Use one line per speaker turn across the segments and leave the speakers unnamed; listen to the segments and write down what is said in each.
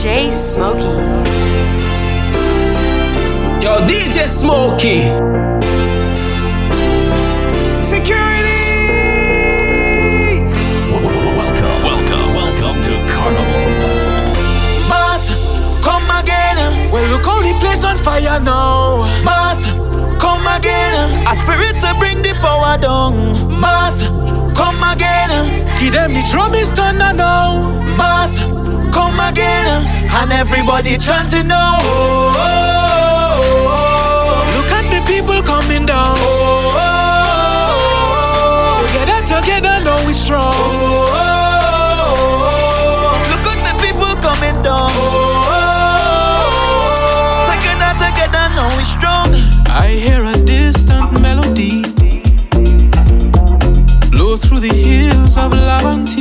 DJ Smokey.
Yo, DJ Smokey. Security!
Welcome, welcome, welcome to Carnival.
Mass, come again. Well, look how the place on fire now. Mass, come again. A spirit to bring the power down. Mass, come again. Give them the drum is thunder now. Mass, come again. And everybody chanting now. Oh, oh, oh, oh. Look at the people coming down. Oh, oh, oh, oh. Together, together, now we strong. Oh, oh, oh, oh. Look at the people coming down. Oh, oh, oh. Together, together, now we strong. I hear a distant melody blow through the hills of Laventille.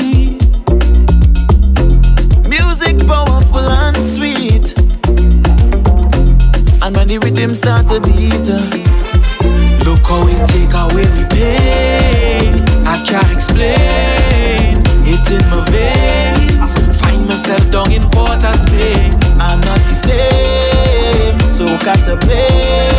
The rhythm start to beat, uh, look how it take away the pain. I can't explain it in my veins. Find myself down in Port of Spain. I'm not the same, so got to blame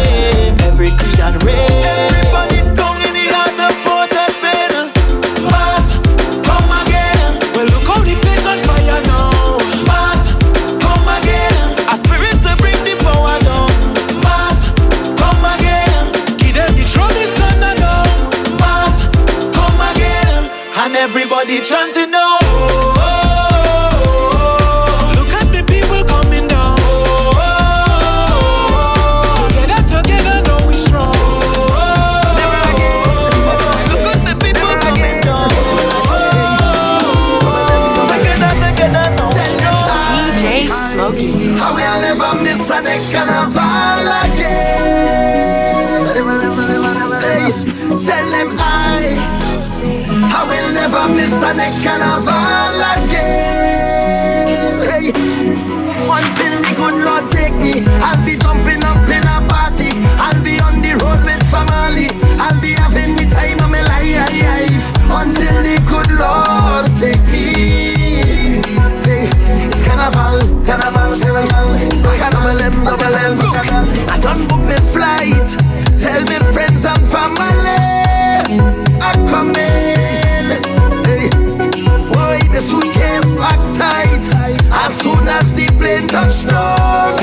strong,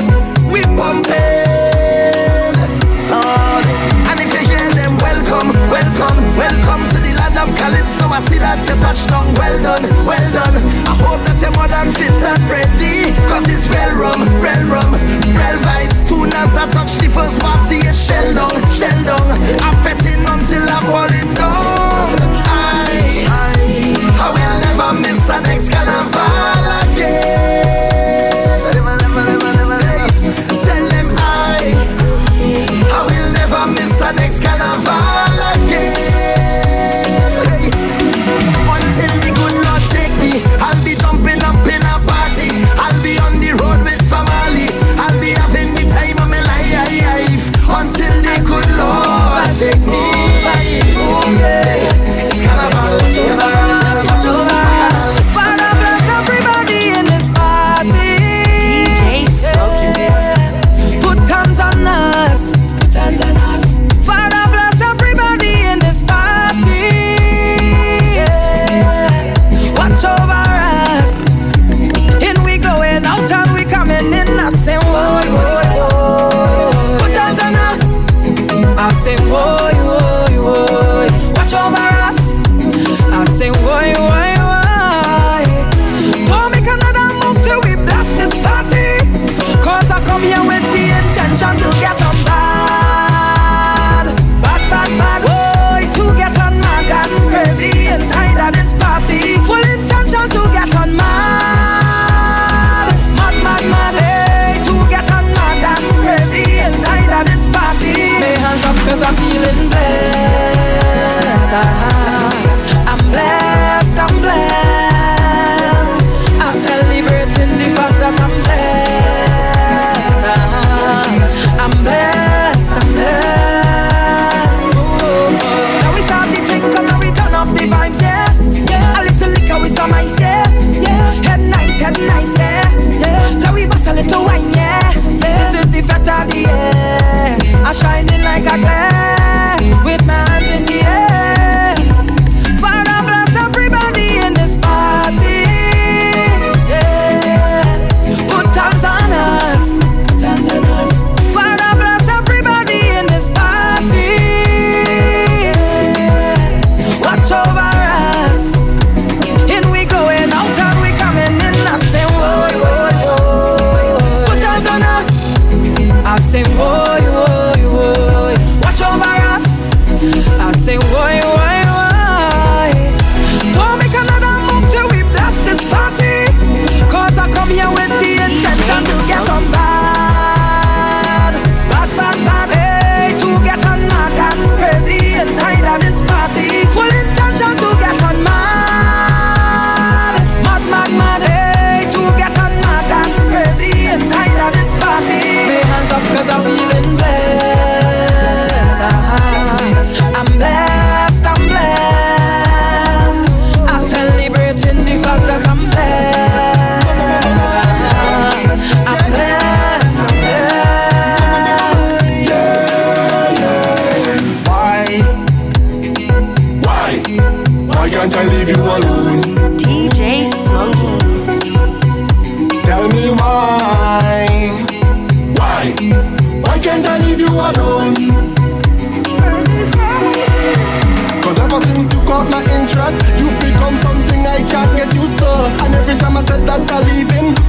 we pumping them hard. And if you hear them, welcome, welcome, welcome to the land of Calypso. I see that you touched on, well done, well done. I hope that you're more than fit and ready, cause it's real rum, real rum, real vibe. Soon as I touch the first party, it's shell down, shell down. I'm fetting until I'm holding.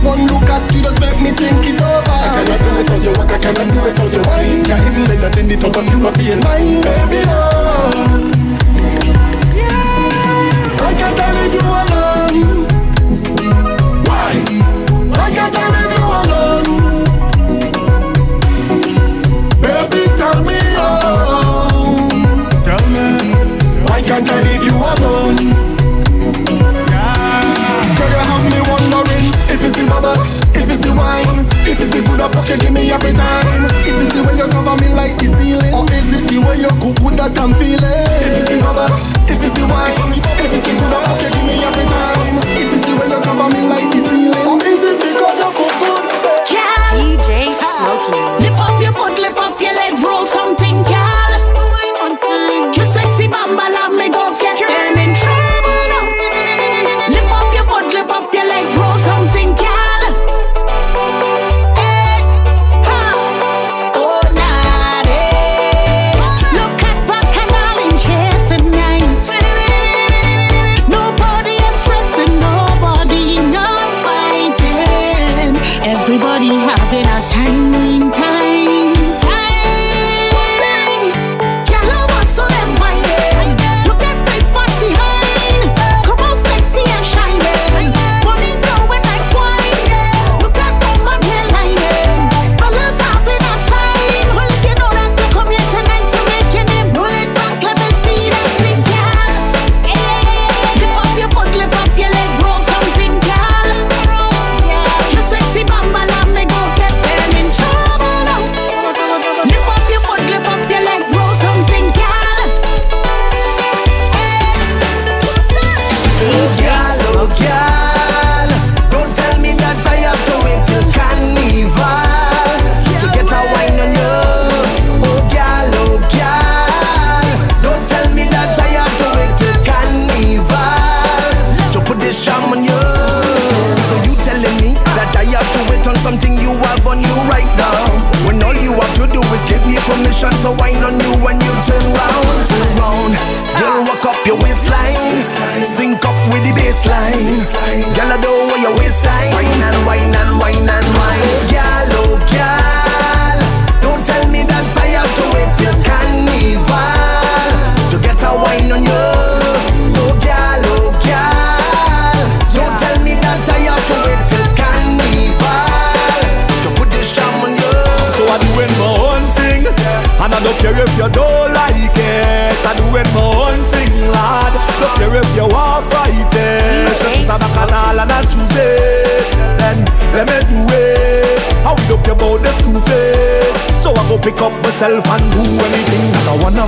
One look at you just make me think
it over.
I cannot do it on your walk, I cannot do it on your wine. Can't even entertain the top of you not being mine, baby. Oh. you give me every time. If it's the way you cover me like the ceiling, or is it the way you cook with that
I'm feeling? If it's the rubber, if it's the wine, if it's the good sync up with the baseline. Girl, I do your waistline, wine and wine and wine and wine. Girl, oh girl, don't tell me that I have to wait till carnival to get a wine on you. Oh girl, oh girl, don't tell me that I have to wait till carnival to put this charm on you.
So I doing my And I don't care if you don't like it I doing my own thing, lad Don't care if you want fight it
DJ
If it's a bacchanal and I choose it Then let me do it. I will look about the school face So I go pick up myself and do anything that I wanna.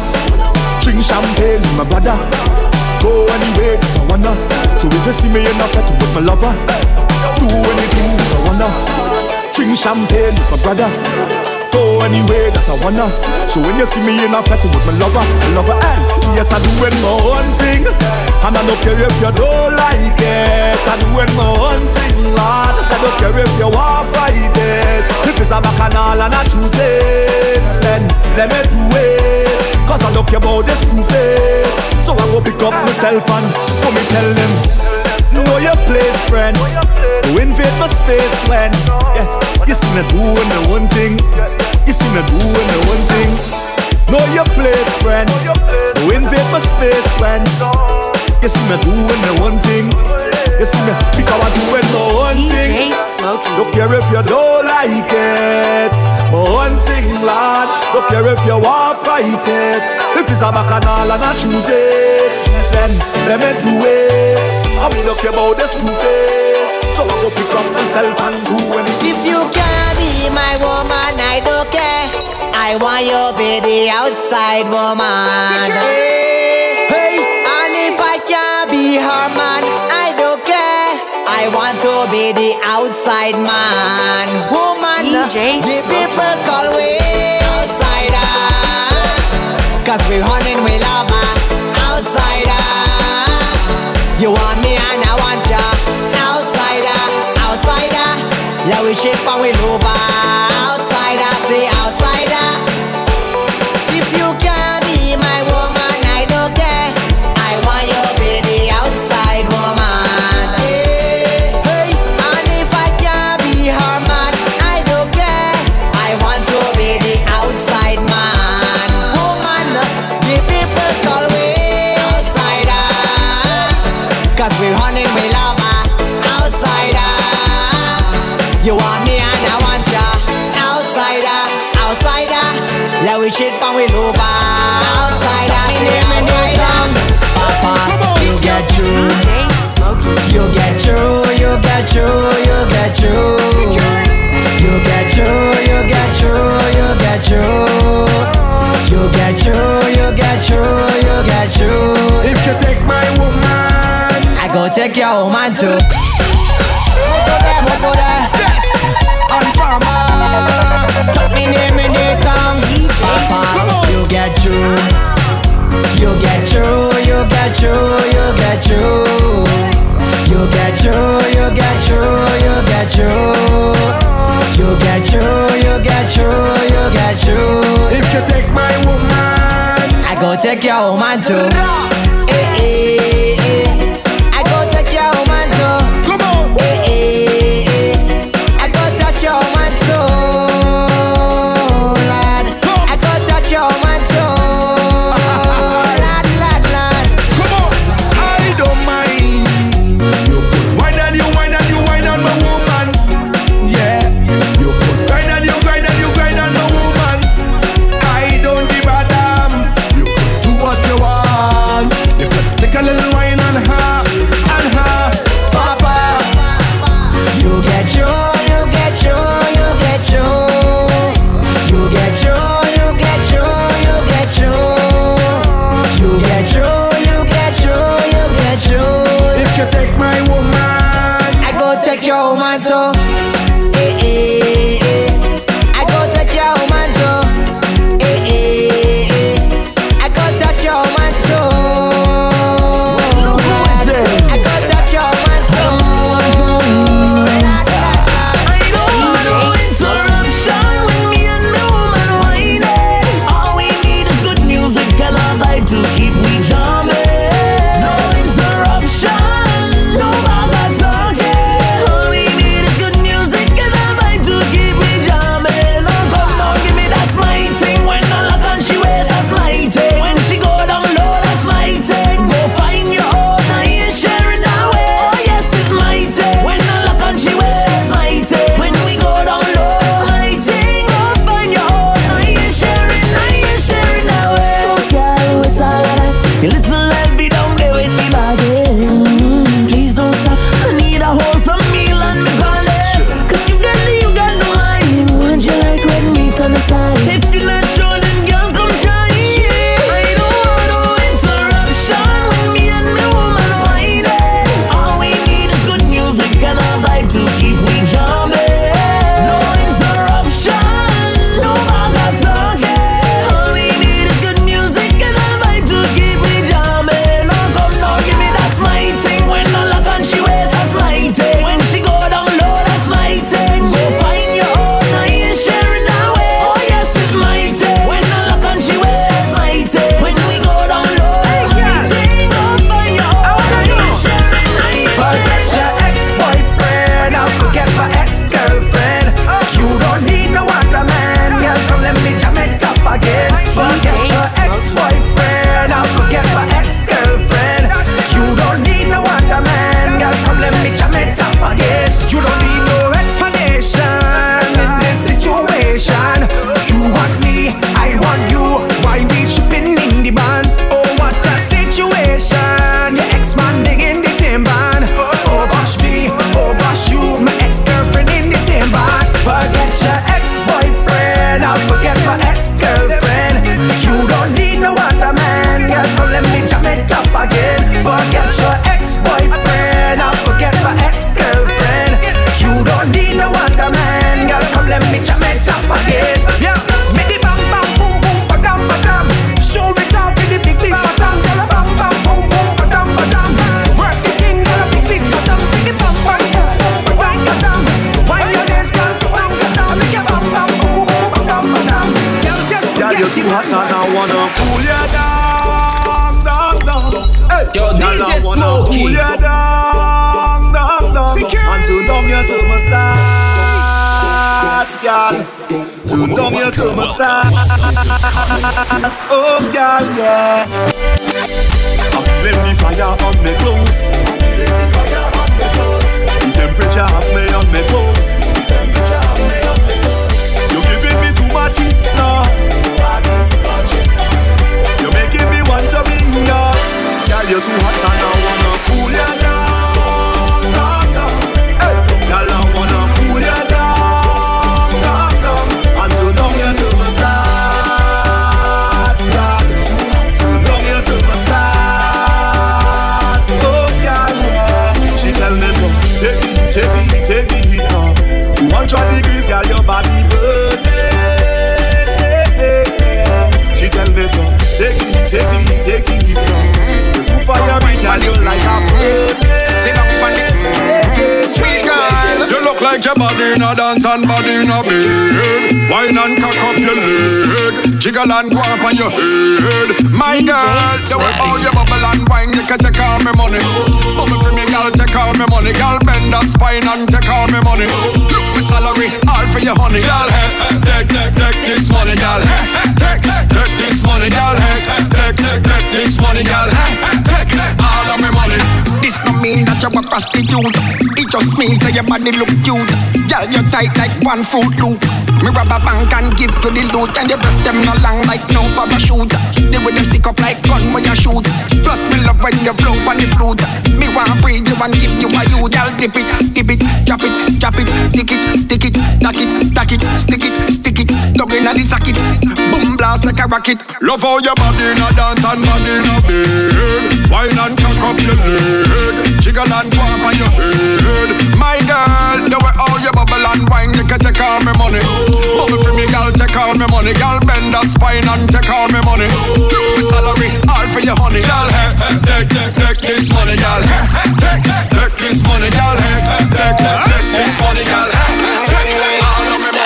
Drink champagne with my brother. Go anywhere that I wanna. So if you see me in a fete with my lover. Do anything that I wanna. Drink champagne with my brother Go anywhere that I wanna. So when you see me in a fete with my lover My lover and yes I doing my own thing. And I don't care if you don't like it. I doing my own thing Lord I don't care if you want fight it. If it's a bacchanal and I choose it Then let me do it. Cause I don't care about this school face. So I go pick up myself and Go me tell them Know your place, friend. Go invade my space when yeah, you see me doing the one thing. You see me doing the one thing. Know your place, friend. Go invade my space when you see me doing the one thing. You see me because I doing my one thing. Don't care if you don't like it. My one thing, lad. Don't care if you want fight it. If it's a bacchanal and I choose it, then let me do it. I mean, look about the school face. So I go pick up myself and do anything.
If you can't be my woman, I don't care. I want you be the outside woman. Hey, eh, hey. And if I can't be her man, I don't care. I want to be the outside man. Woman,
DJ
the people call we outsider. Cause we hunting, we lover. Outsider. You want me we shit and we move Outsider, say outsider. If you
take my woman,
I go take your woman too. Moto there, moto there. Yes. On. Touch me near me near come.
DJ
Papa, you get through. You get through, you get through, you get through. You get through, you get through, you get through. You get through, you get through, you get through.
if you take my woman,
I go take your woman too.
Body a
dance and body in a bed. Wine and cock up your leg. Jiggle and go up on your head. My
DJ
girl, the way all your bubble and wine, you can take all my money. Bubble for me, girl, take all my money. Girl, bend that spine and take all my money. Look, my salary, all for your honey. Girl, hey, take, take, take this money, girl. Hey, take, take this money, girl. Hey, take, take, take this money, girl. Hey, take all of my money.
This mean that you're a prostitute. It just means that your body look cute. Girl, you tight like one fruit loop. Me rob a bank and give you the loot, and the breast them no long like no parachute. They with them stick up like gun when you shoot. Plus me love when you blow on the flute. Me want breathe you and give you a you. Girl, dip it, dip it, drop it, drop it, tick it, tick it, tack it, tack it, stick it, stick it, dug a the socket. Boom blast like a rocket.
Love how your body in a dance and body in a bed. Wine and cock up your leg. Jiggle and go up on your head. My girl, the way all your bubble and wine, you can take all my money. Bubble for me, girl, take all my money. Girl, bend that spine and take all my money. Look, my salary, all for your honey. Girl, hey, hey, take, take, take this money, girl. Hey, hey, take, take this money, girl. Hey, hey, take, take, take this money, girl. Hey, hey,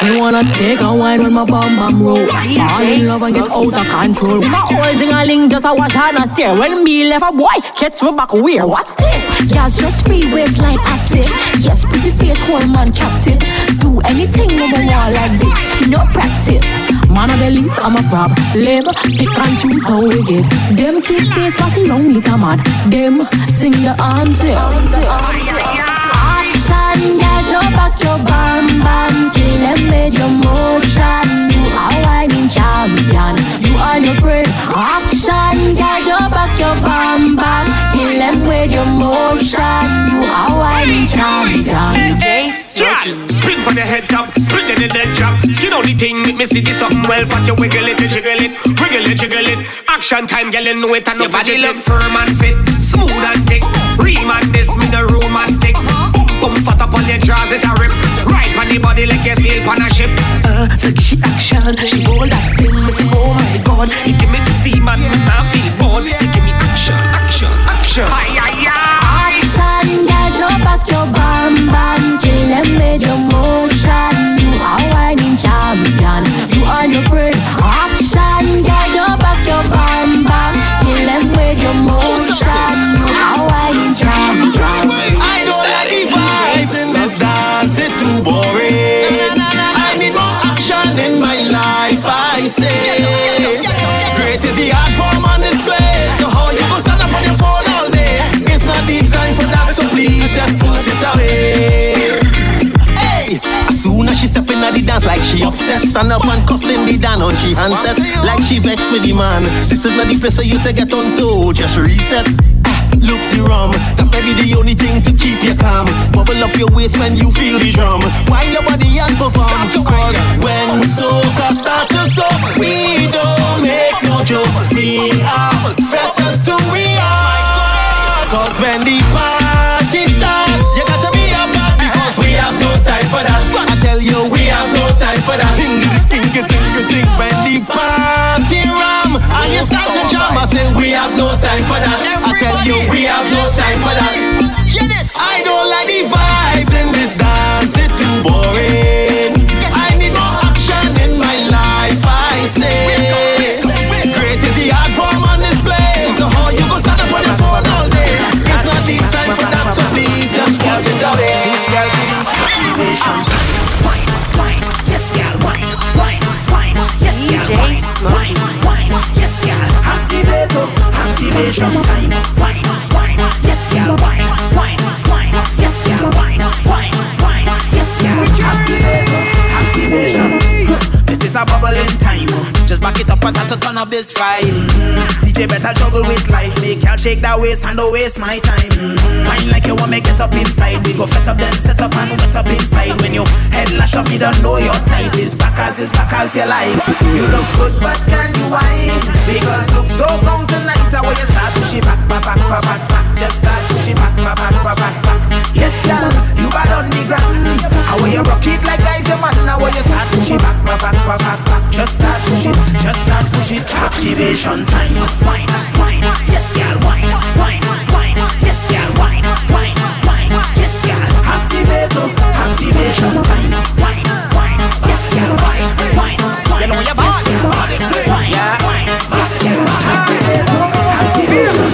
Me wanna take a wine when my bum bum roll. Fall in love and get out of control. My whole thing a link just a watch and a stare. When me left a boy, catch me back where? What's this?
Girls just free waistline active. Yes, pretty face, whole man captive. Do anything on my wall like this. No practice.
Man of the least, I'm a problem. Pick and choose how we get. Them kids face party young me come on. Them sing the anthem.
Action, girl, drop back your bam bam. Kill them with your motion. You are whining champion. You are no friend. Action, girl, drop back your bam bam. Kill them with your motion. You are whining champion.
DJ
spin for the head top, spin in the dead drop. Skin on the thing, make me see this something well fat. You wiggle it, you jiggle it, wiggle it, jiggle it. Action time, girl, you know it and no body look firm and fit, smooth and thick. Uh-huh. Ream and this, me the room and thick. Boom boom, fat up on your jaws, it a rip. Right on the body like you sail on a ship.
Uh, so she action, she hold that thing, me say, oh my god.
You give me the steam and me now feel bored. You give me action, action, action. Ay ay ay.
Action, girl, drop back your bam bam. Kill them with your motion. You are whining champion. You are no friend. Action, girl,
as she step in at the dance like she upset, stand up and cussing the dan on oh, she handsets like she vexed with the man. This is not the place for you to get on, so just reset. Look the rum, that may be the only thing to keep you calm. Bubble up your waist when you feel the drum. Wind your body and perform. Cause when soca start to soak, we don't make no joke. We are fetters to we are. Cause when the party starts, you gotta because we have no time for that. I tell you, we have no time for that. Ding, ding, ding, ding, ding, when the party ram and you start to jam, I say we have no time for that. I tell you, we have no time for that. I don't like the vibes in this dance, it's too boring. DJ Smokey.
Yes, girl. Activate, activation
time. Wine, wine. Yes, girl. Wine, wine, wine. Yes, girl. Wine, wine, wine. Yes, girl. Activate, activation. This is a bubbling time. Just back it up as I to turn up this vibe. Mm. DJ better juggle with life. Make y'all shake that waist and don't waste my time. Mm. Wine like you want me get up inside. We go fet up then set up and wet up inside. When you head lash up, me don't know your type. It's back as it's back as you like. You look good, but can you wine? Because looks don't come tonight. I want you start push it back, back, back, back, back, back. Just start push it back, back, back, back, back, back. Yes, girl, you bad on the ground. How you rock it like guys, your man. Now you start push it back, back, back, back, back, back. Just start it, just start it. Activation time. Wine, wine, yes, girl, wine, wine, wine, yes, girl, wine, wine, wine, yes, girl. Activate, oh, activation time. Wine, wine, yes, girl, wine, wine, wine. You know your body, body, wine, wine, yes, girl. Activate, activation.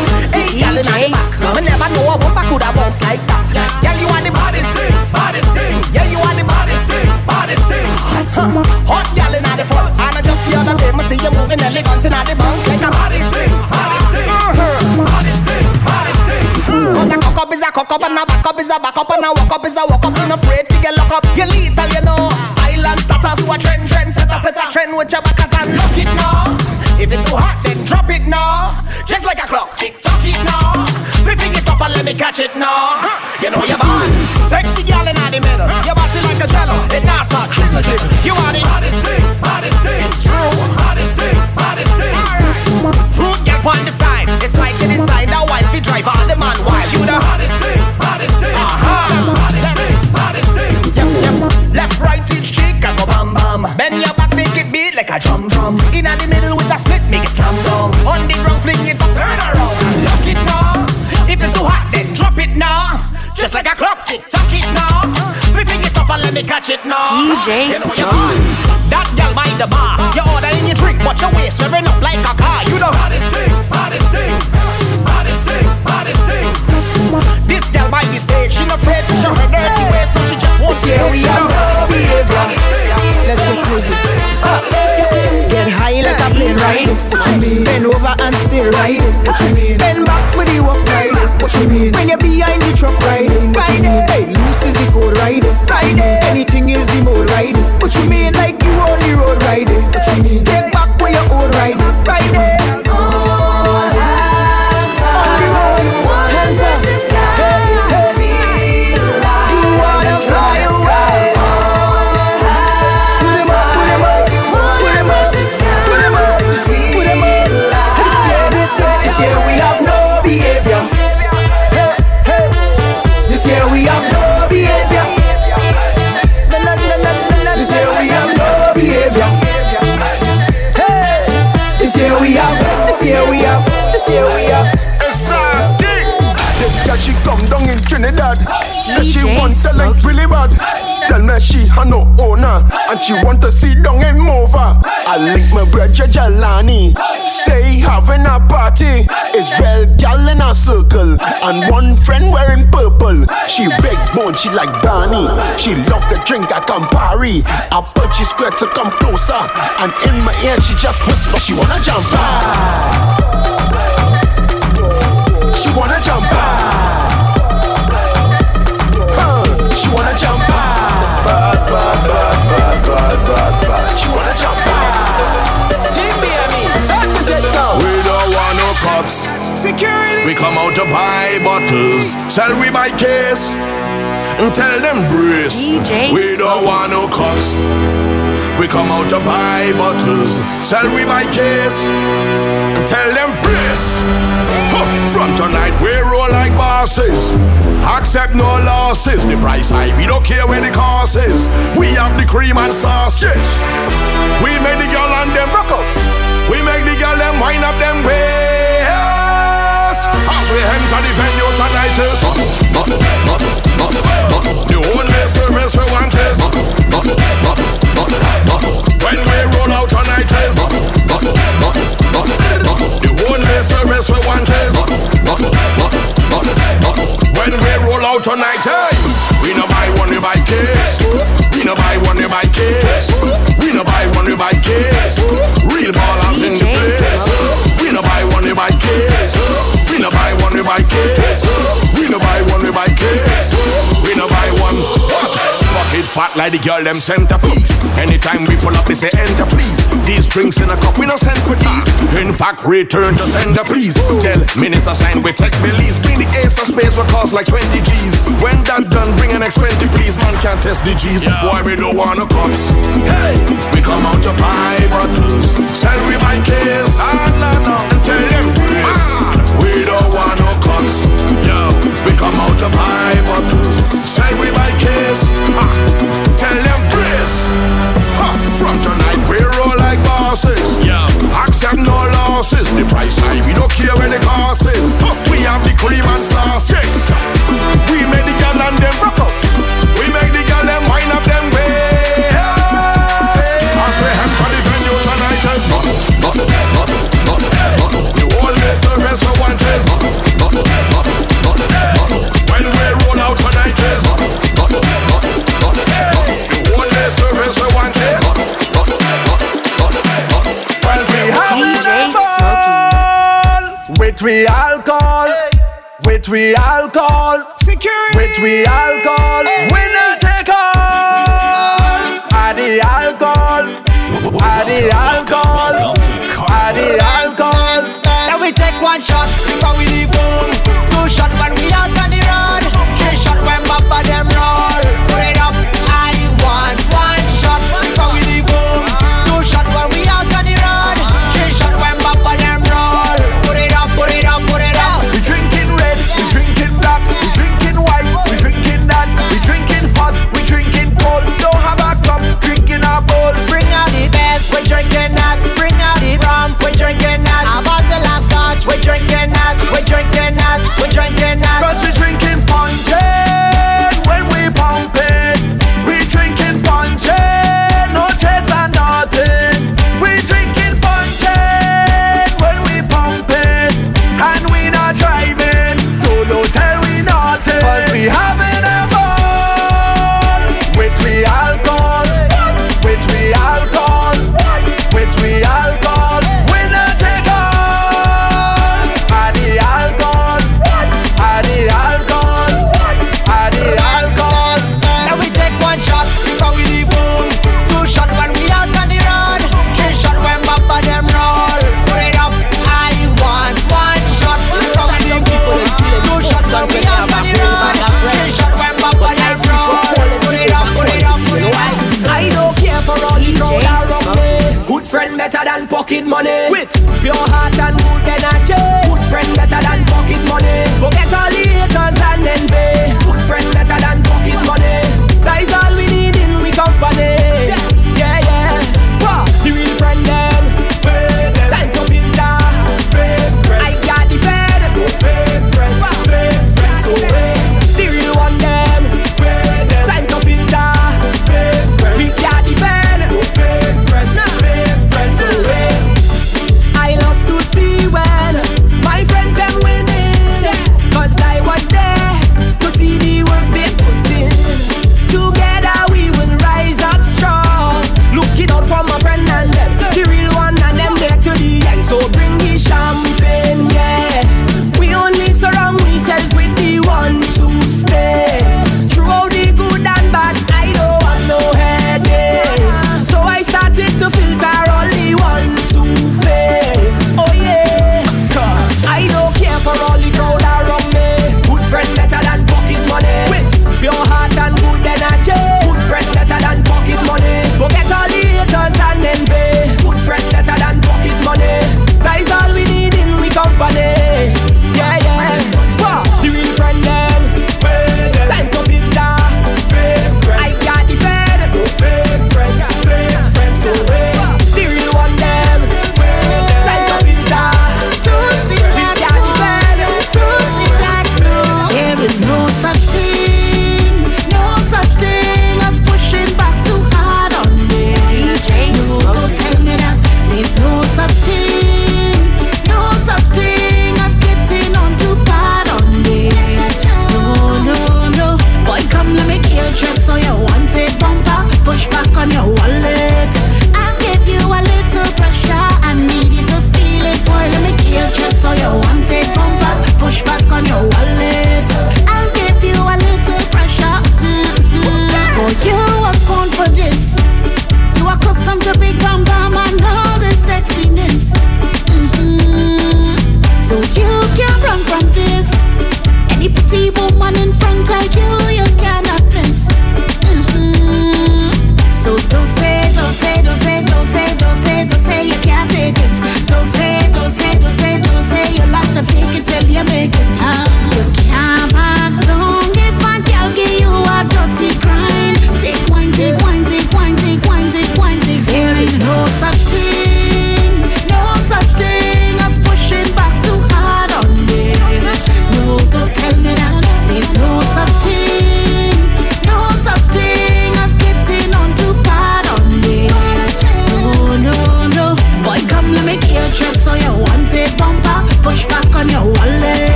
Hey, girl, in the back. Me never know a woman could have bounce like that. Girl, you want the body sing, body sing. Yeah, you want the body sing, body sing. Huh. Hot girl in the front, and I just the other day me see you moving elegant in the bank like a body sing, body sing. Body sing, body sing. Cause a cock up is a cock up and a back up is a back up and a walk up is a walk up. Ain't afraid to get lock up. You lead, tell you know. Style and status, you a trend, trend, setter, setter. Trend with your backers and lock it now. If it's too hot, then drop it now. Just like a clock, tick tock it now. Flipping it up and let me catch it now. Huh. You know you're bad. Sexy gal in the middle. Your body like a jello. It not start trilogy. You want it? Now. And
one friend wearing purple. She big bone, she like Danny. She love to drink at Campari. I put she square to come closer and in my ear she just whisper she wanna jump high. She wanna jump high. Huh, She wanna jump high. Bad, bad, bad, bad, bad, bad, bad. She wanna jump high.
Team BME, represent now.
We don't want no cops.
Security.
We come out to buy bottles, sell we buy case, and tell them brace.
DJ
we don't want no cops. We come out to buy bottles, sell we buy case, and tell them brace. Huh, From tonight we roll like bosses. Accept no losses. The price high, we don't care where the cost is. We have the cream and sauce, yes. We make the girl and them rock up. We make the girl them wind up them waist. As we enter the venue tonight is the only service we want is when we roll out tonight is the only service we want is when we roll out tonight. Hey, we no buy one, we buy case. We no buy one, we buy case. We no buy one, we buy case. Real ballers in the place. We no buy one, we buy case. We no buy one, we buy case. We no buy one, we buy case. We no buy one. Bucket fat like the girl them centerpiece. Anytime we pull up, they say enter please. These drinks in a cup, we no send for these. In fact, return to sender please. Tell minister sign we take release. Bring the Ace of Spades we cost like 20 G's. When that done, bring an X20 please. Man can't test the G's. Why we don't want no cups? Hey, we come out to buy bottles. Sell we buy case. Ah,
haces. With we alcohol. With we alcohol. Security. With we alcohol. We not take all. Are the alcohol. Are the alcohol. Are the alcohol.
Then we take one shot before we leave home. Two shot when we out on the road. drinking at? I bought the last scotch. We drinking at? We drinking at? We drinking at?
Cause we drinking punches.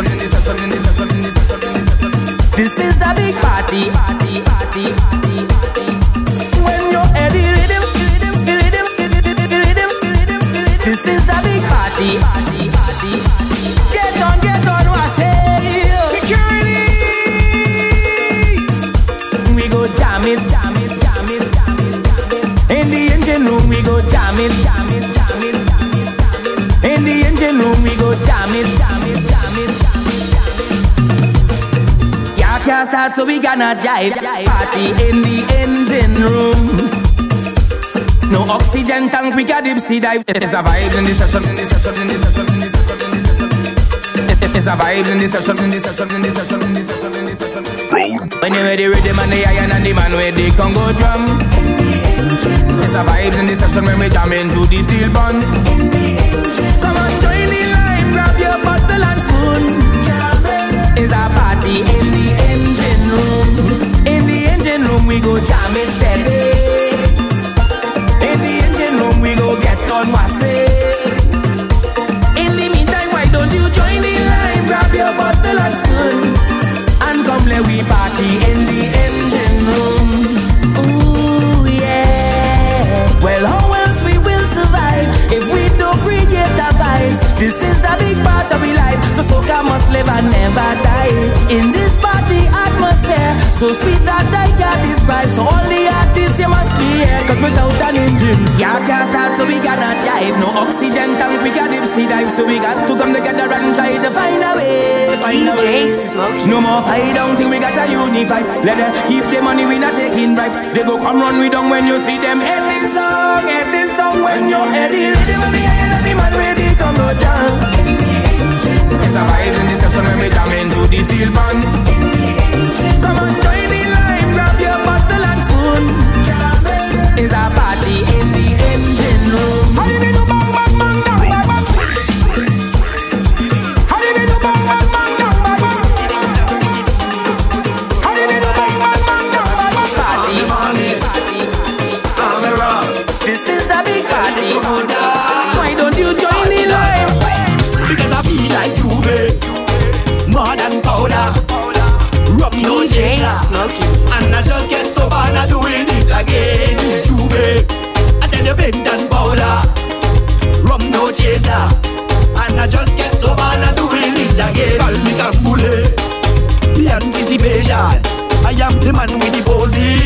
Vibe jive. Party in the engine room. No oxygen tank, we got dipsy dive. It's a vibe in the session, in the session, in the session, in the session, in the a vibe in the session, in the session, in the session, in the session, in the session. When you ready, rhythm and the iron and the man with the Congo drum. It's a vibes in the session when we jam into the steel band. On, join we go jam it steady. In the engine room, we go get on wase. In the meantime, why don't you join the line, grab your bottle and spoon, and come let we party in the engine room. Ooh yeah. Well, how else we will survive if we don't create a vibes? This is a big part of our life, so soca must live and never die. In this party atmosphere, so sweet that I can't describe. So all the artists you must be here, cause without an engine, yeah can't start, so we gotta jive. No oxygen tank, we got dipsy dive, so we got to come together and try to find a way. Find a way.
DJ Smokey.
No more fight down thing, we gotta unify. Let them keep the money, we not taking bribe. They go come run we down when you see them head this song, head this song when you're ready. Ready when the iron and the man ready, come go down. It's a vibe in the session when we jam into the steel band. Come on, join It's a party in
chaser And I just get so bad at doing it again Call me Canboulay The anticipation. I am the man with the posy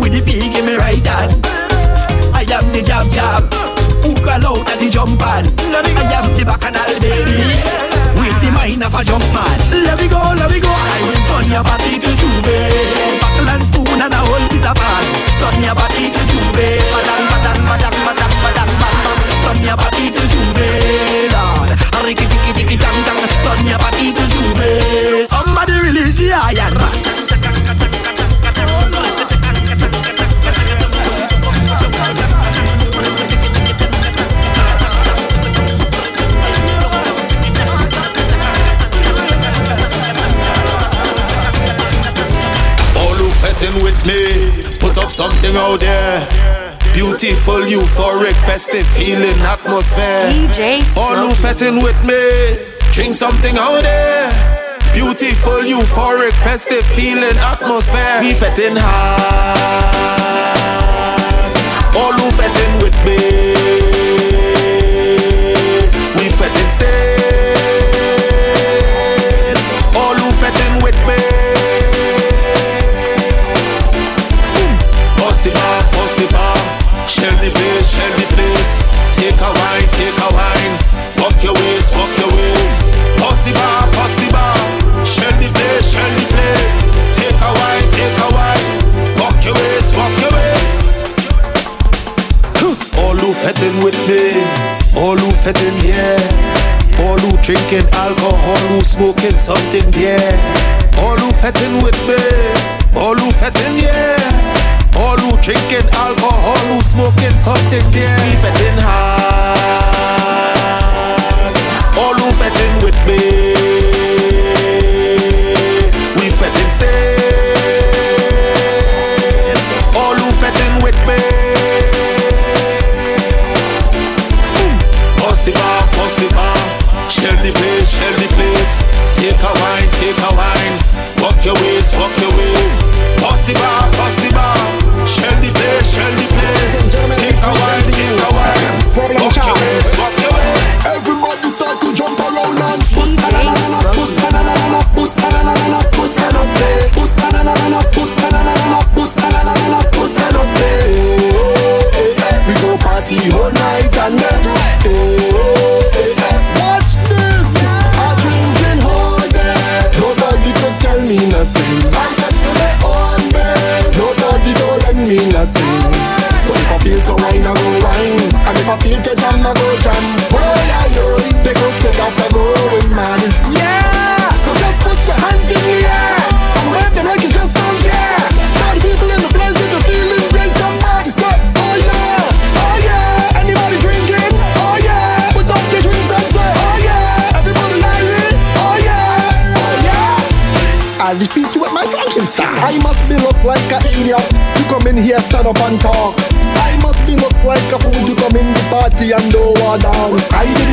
With the pig in my right hand. I am the jam jam. Who call out at the jump man I am the bacchanal baby. With the mind of a jump man. Let me go, let me go. I will turn your body to J'ouvert. Buckle and spoon and a whole piece of pan. Turn your body to J'ouvert. Badang, badang, badang, bang, Turn your body to J'ouvert Lord Riki, tiki, tiki, dang, dang. Turn your body to J'ouvert. Somebody release the iron
with me, put up something out there. Beautiful, euphoric, festive feeling atmosphere.
DJ
All who fetting with me, drink something out there. Beautiful, euphoric, festive feeling atmosphere. We fetting hard. All who fetting with me, fetting with me, all who fetting yeah, all who drinking
alcohol, who smoking something yeah, all who fetting with me, all who fetting yeah, all who drinking alcohol, who smoking something yeah, we fetting hard, all who fetting with me. take a wine. Walk your ways, walk
your ways. and do a dance. Side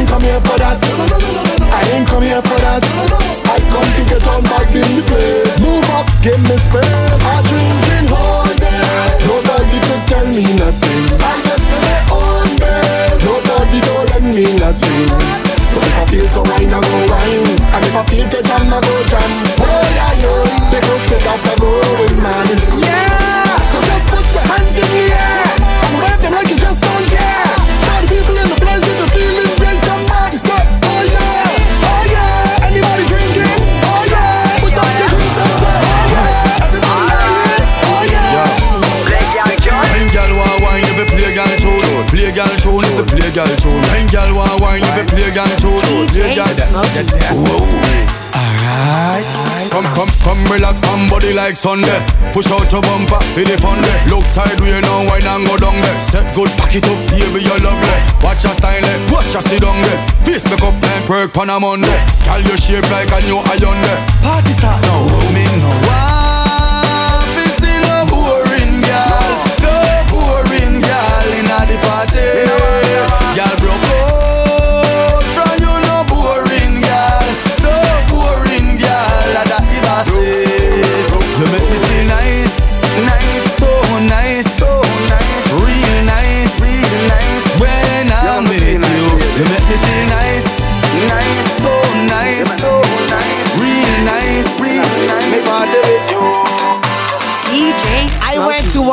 like
Sunday. Push out your bumper, feel the fun there. Look sideways now, wine and go down there. Set good, pack it up, baby, you lovely. Watch your style, there. watch your sit down eh? there. Face make up like work on a Monday. Call your shape like a new iron there. Party start now, roaming now.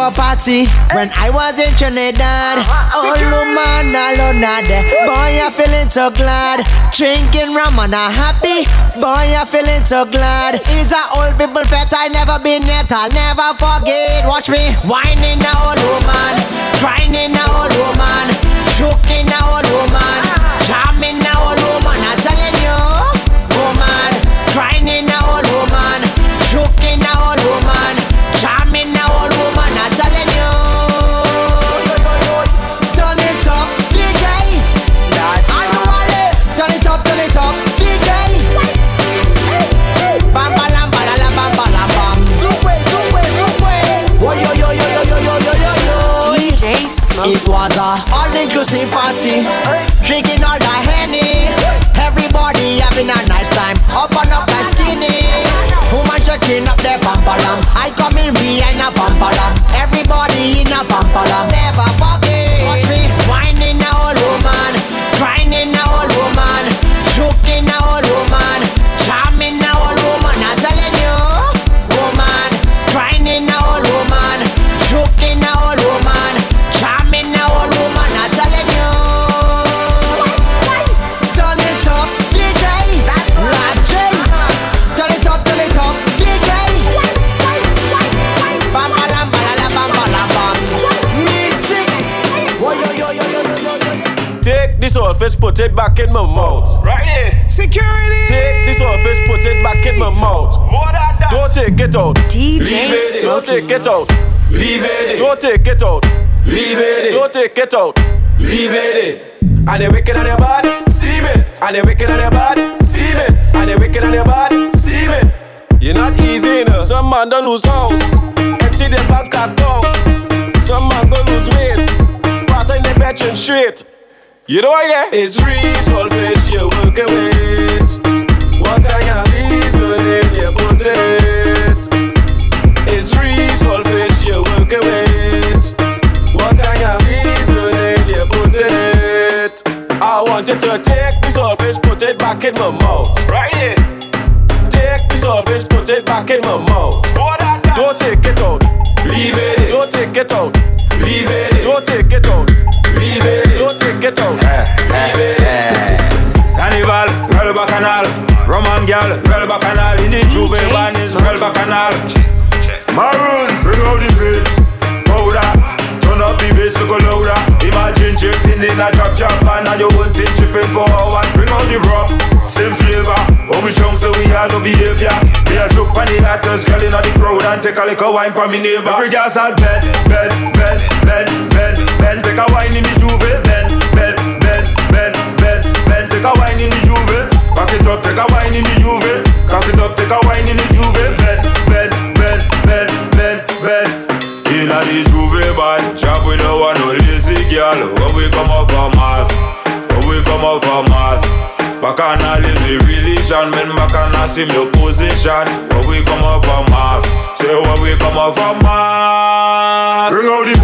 a party
when I was in Trinidad. Uh-huh. All woman alone are there. Boy, I'm feeling so glad. Drinking rum and I'm happy. Boy, I'm feeling so glad. It's a old people fete. I never been yet. I'll never forget. Watch me whining a old woman, crying a old woman, choking a old woman. Ah. to party. Drinking all the Henny. Everybody having a nice time. Up and up like skinny. Woman checking up their pampalam. I come in Vienna pampalam. Everybody in a pampalam. Never fucking. Whining a old woman. Crying a old woman.
Put it back in my mouth.
Right here.
Security. Take this office, put it back in my mouth.
More than that.
Don't take it out.
DJ
Leave it. Don't take it out.
Leave it.
Don't take it out.
Leave it.
Don't take it out.
Leave it.
And they wicked and they bad, steam it. And they wicked and they bad, steam it. And they wicked and they bad, steam it. You're not easy, you know. Some man don't lose house, empty their bank account. Some man go lose weight, passing the bedroom straight. You know yeah? It's resolve you're working with. What kind of seasoning you put it? It's resolve you're working with. What kind of seasoning you put it? I want you to take this fish, put it back in my mouth.
Right here.
Take this fish, put it back in my mouth. Don't take it out.
Leave it.
Don't take it out.
Leave it.
Don't take it out.
Girl, real bacchanal In the J'ouvert band is real bacchanal. Maroons, bring out the beats Powder, turn up the bass, look louder. Imagine chipping in a chop chop And now your whole thing chipping for hours. Bring out the rock, same flavor. When we jump so we have no behavior. Me a joke on the haters, girl in the crowd And take a little wine from me neighbor. Every girl start bend, bend, bend, bend, bend, bend Take a wine in the J'ouvert, bend, Cock it up, take a wine in the J'ouvert. Cock it up, take a wine in the J'ouvert. Bend, bend, bend, bend, bend, bend Inna the J'ouvert band Shop we no want no lazy girl. When we come off a mass When we come off a mass. Bacchanal is the religion Men bacchanal sim your position. When we come off a mass Say when we come off a mass. Bring out the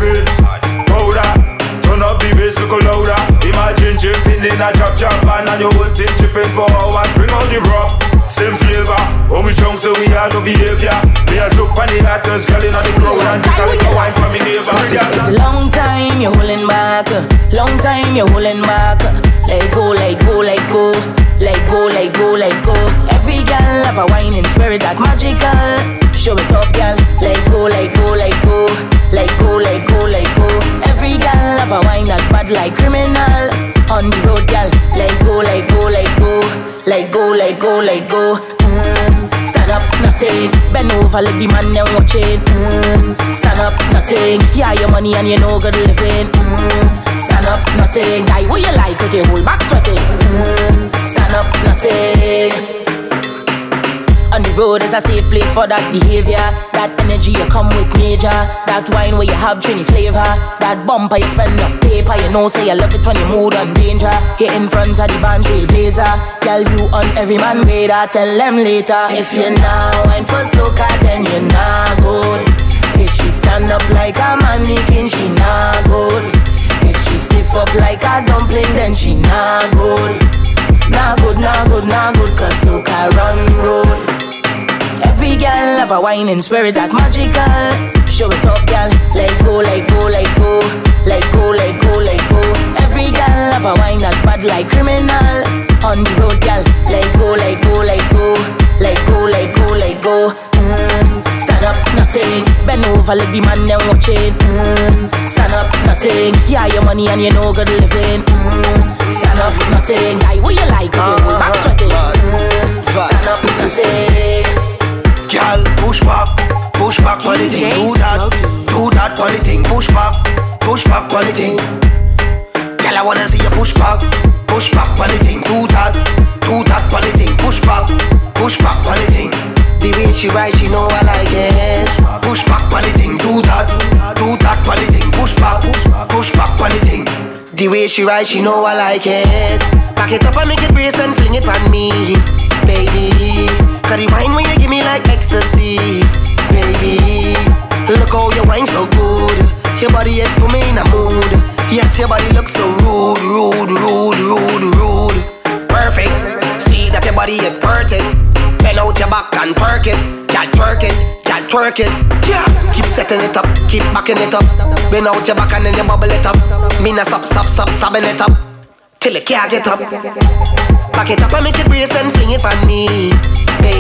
in a chop chop And your whole chipping for hours Bring out the rock, same flavor When we jump so we have no behavior Me a joke on the haters, girl in the crowd And take a little wine from me neighbor
It's a long time you're holding back, uh, long time you're holding back. uh. Let go, let go, let go, let go, let go, let go. Every girl have a whining spirit that magical. Show it off, girl. Let go, let go, let go, let go, let go, let go. Every girl have a wine that bad like criminal. On the road, girl. Let go, let go, let go, let go, let go, let go. Mm, stand up, nothing. Bend over, let the man them watch it. Mm, stand up, nothing. Yeah, your money and you know good living. Mm, stand up, nothing. Die what you like, okay, hold back sweating. Mm, stand up, nothing. On the road is a safe place for that behavior. That energy you come with major. That wine where you have trini flavor. That bumper you spend enough paper. You know, say you love it when you mood on danger. Get in front of the band trailblazer. Tell you on every man radar. Tell them later. If you're now wine for soca, then you're not good. If she stand up like a mannequin, she not good. If she stiff up like a dumpling, then she not good. Nah good, nah good, nah good, cause soca run road. Every girl have a whining spirit that magical. Show it off, girl. Let go, let go, let go, let go, let go, let go. Every girl have a wine that bad like criminal. On the road, girl. Let go, let go, let go, let go, let go, let go. Mm, stand up, nothing. Bend over, let the man them watch it. Mm, stand up, nothing. Yeah, your money and you know good living. Mm, stand up, nothing. Die what you like, hold back sweating. Mm, stand up, nothing.
Girl, push back, push back on the thing. Do that, do that on the thing. Push back, push back on the thing. Girl, I wanna see you push back, push back on the thing. Do that, do that on the thing. Push back, push back on the thing. The way she ride, she know I like it. Push back on the thing. Do that, do that on the thing. Push back, push back on the thing. The way she ride, she know I like it. Back it up and make it brace and fling it on me, baby. Cause the wine when you give me like ecstasy, baby. Look how your wine so good. Your body it put me in a mood. Yes, your body looks so rude, rude, rude, rude, rude. Perfect. See that your body it worth it. Bend out your back and perk it. Gal twerk it, gal twerk it. Yeah. Keep setting it up, keep backing it up. Bend out your back and then you bubble it up. Me nah stop, stop, stop, stabbing it up. Till it can't get up. Back it up and make it brace and fling it on me,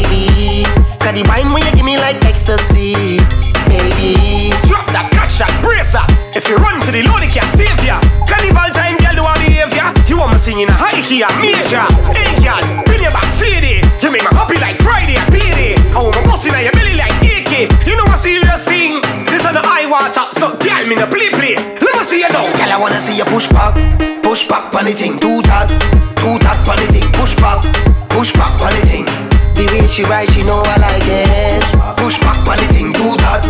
baby. Cause the wine when you give me like ecstasy, baby.
Drop that, catch that, brace that. If you run to the load, it can't save ya. Carnival time, girl, do behave ya? You want me singing a high key a major. Hey, girl, bring your back steady. You make me happy like Friday a payday. I want my boss in your belly like AK. You know a serious thing. This on the high water, so girl, me no play play. Let me see you now.
Girl, I wanna see you push back, push back the thing. Do that, do that the thing. Push back, push back the thing. The way she ride, she know I like it. Push back pon the thing. Do that,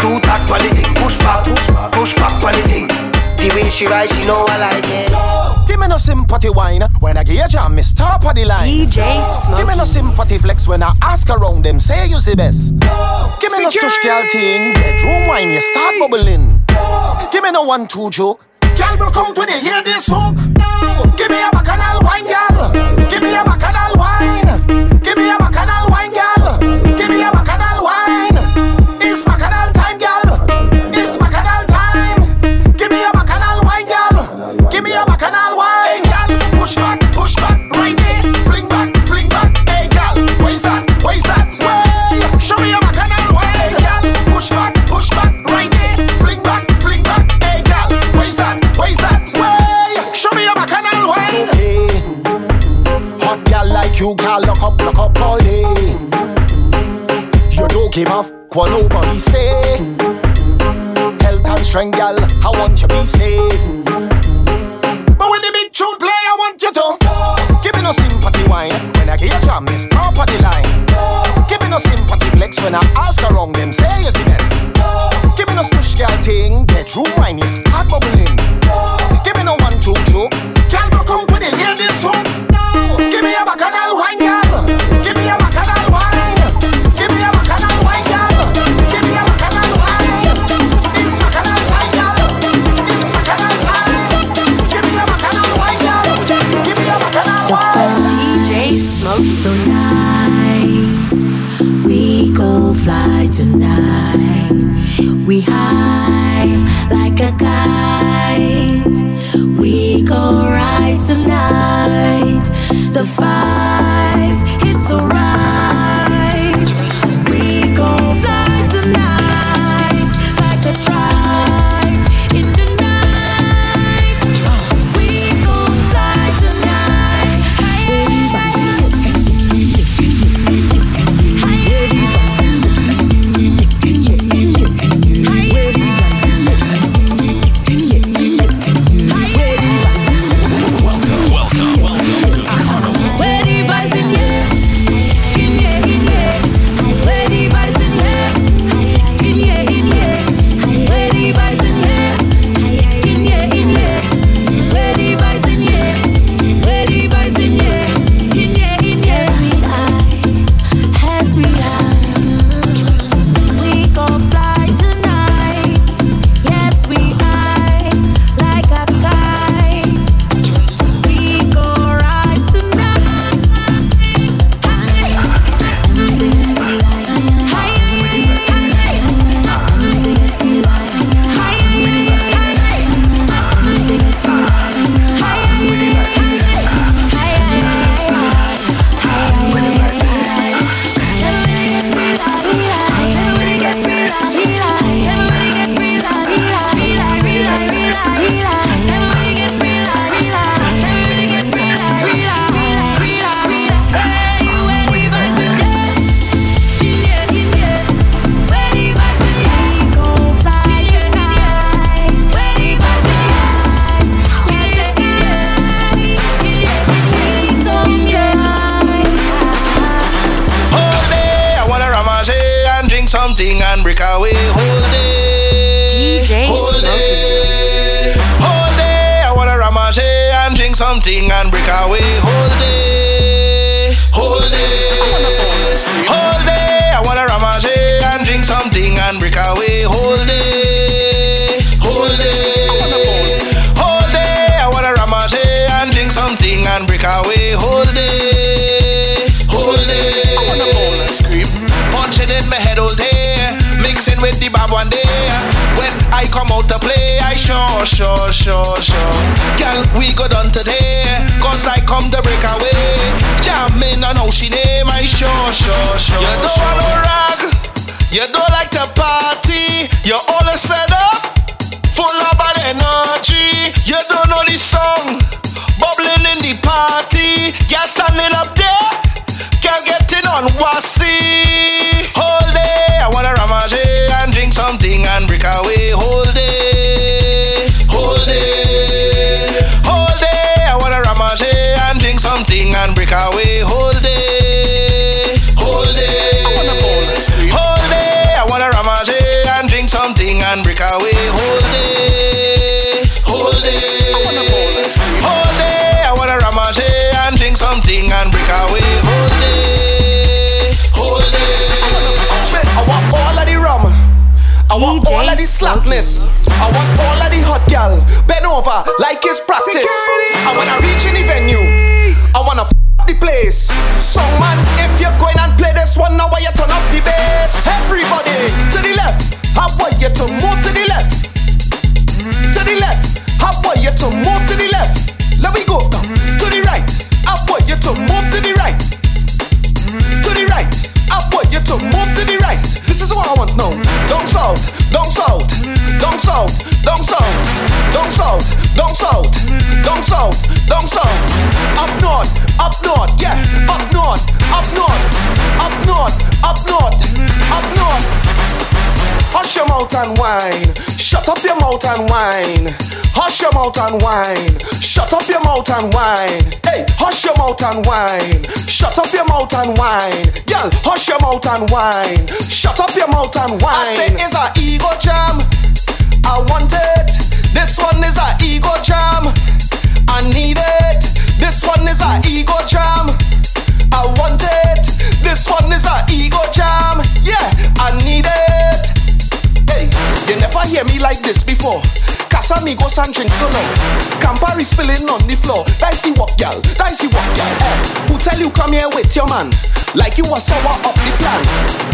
do that pon the thing. Push back, push back pon the thing. The way she ride, she know I like it.
Give me no sympathy wine when I get a jam, me stop at the line.
DJ Smokey.
Give me no sympathy flex when I ask around them, say you the best. Give me no stush girl thing, bedroom wine, you start bubbling. Give me no one two joke. Girl, broke out when you hear this hook. Give me a bacchanal wine, girl. Give me a bacchanal wine.
Sure, sure, sure, sure. Girl, we go done today, cause I come to break away. Jamming on how she name, I sure, sure, sure. You don't want no rag, you don't
slackness. I want all of the hot gal. Bend over like it's practice. I wanna reach mouth and whine. Shut up your mouth and whine. Hey, hush your mouth and whine. Shut up your mouth and whine. Girl, hush your mouth and whine. Shut up your mouth and whine. I say it's a ego jam. I want it. This one is a ego jam. I need it. This one is a ego jam. I want it. This one is a ego jam. Yeah, I need it. Hey, you never hear me like this before. Casamigos and drinks on. Campari spilling on the floor. Dicey walk, gal. Dicey walk, gal. Eh, who tell you come here with your man? Like you was sour up the plan.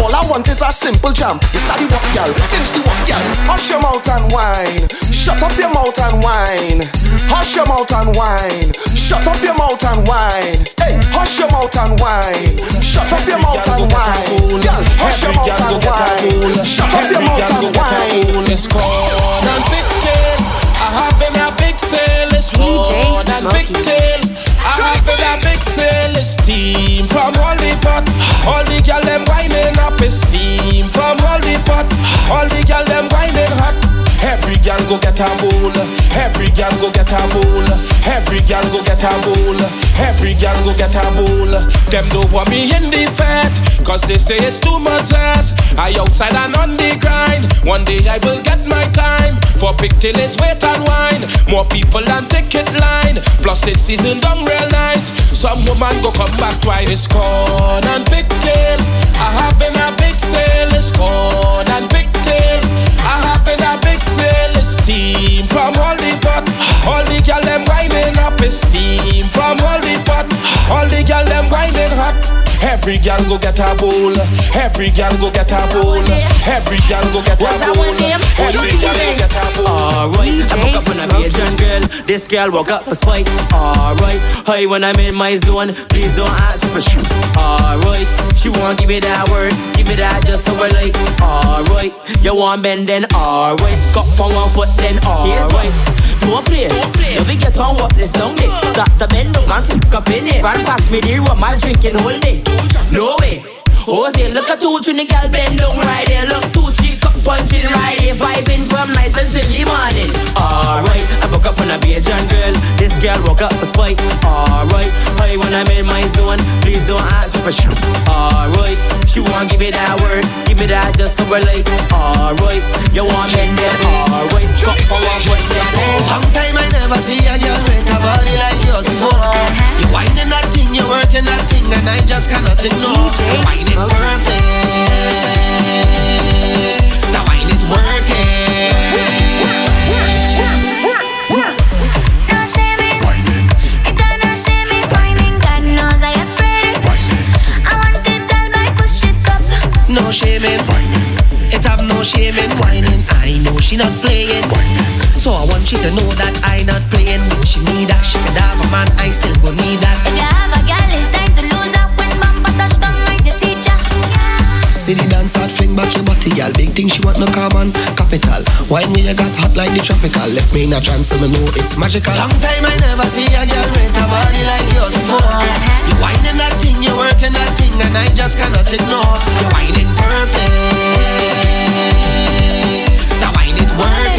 All I want is a simple jam. You start the walk, gal. Finish the walk, gal. Hush your mouth and whine. Shut up your mouth and whine. Hush your mouth and whine. Shut up your mouth and whine. Hey, hush your mouth and whine. Shut up your mouth and whine. Gal, hush your mouth and whine. Shut up your mouth and whine.
It's called and pigtail. I have in a big sale. It's called and pigtail. I have in a big sale. It's steam from all the pot. All the gal them winding up. Steam from all the pot. All the gal them winding hot. Every gal go get a bowl. Every gal go get a bowl. Every gal go get a bowl. Every gal go get a bowl. Them don't want me in the fat. Cause they say it's too much ass. I outside and on the grind. One day I will get my time. For pigtail is wait and wine. More people and ticket line. Plus it's seasoned down real nice. Some woman go come back twice. It's corn and pigtail. I have in a big sale. It's corn and pigtail. I have in a big sale. It's steam from all the pot. All the gal them up. It's steam from all the pot. All the gal them winding hot. Every gal go get a bowl. Every gal go get a bowl. Every gal go get a bowl. Every gal go get a bowl.
Alright, I woke up on a Bajan girl. This girl woke up for spite. Alright, hey, when I'm in my zone, please don't ask me for shit. Alright, she want give me that word, give me that just so I like. Alright, you want bend then alright, cup on one foot then alright. Don't play, don't we get on what this song day. Start to bend down and fuck up in it. Run past me there with my drinking whole day. No way. Oh, say, look at two trini gal bend down right there. Look, two punching right there. Vibing from night until the morning. Alright, I woke up on a Bajan girl. This girl woke up for spite. Alright, hey, when I'm in my zone, please don't ask me for shit. Alright, she want give me that word, give me that just so we're like. Alright, you want me there? Alright, on one foot then.
Long time I never see a girl with a body like yours before. You whining that thing, you working that thing, and I just cannot ignore. Whining perfect.
Shaming, whining. I
know she not playing. So I want you to know that I not playing. When she need that, she could have a man. I still go need that.
If you have a girl, it's time to lose her. When bumper touch down, is your teacher.
See the dance start fling back your body, girl. Big thing she want no common capital. Wine when you got hot like the tropical. Left me in a trance, so me know it's magical. Long time I never see a girl with a body like yours before. You whining that thing, you working that thing, and I
just cannot ignore. You're whining perfect. The wine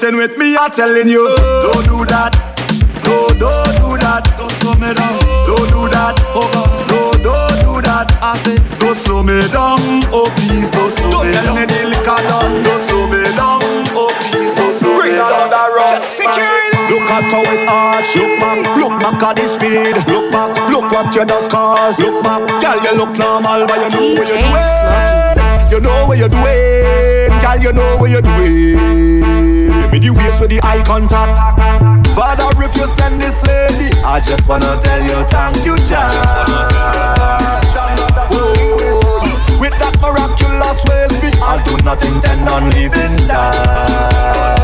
So once you're fitting with me, I'm telling you, don't do that. No, don't do that. Don't slow me down. Don't do that. Oh, no, don't do that. I say, don't slow me down. Oh, please, don't slow me down. Don't tell me the liquor done. Don't slow me down. Oh, please, don't slow me down. Security. Look at how it arch. Look back. Look back at the speed. Look back. Look what you just cause. Look back. Girl, you look normal, but you know what you're doing. You know what you're doing. Girl, you know what you're doing. Me the waist with the eye contact. Father, if you send this lady, I just wanna tell you thank you, Jah. With that miraculous ways, I do not intend on leaving that.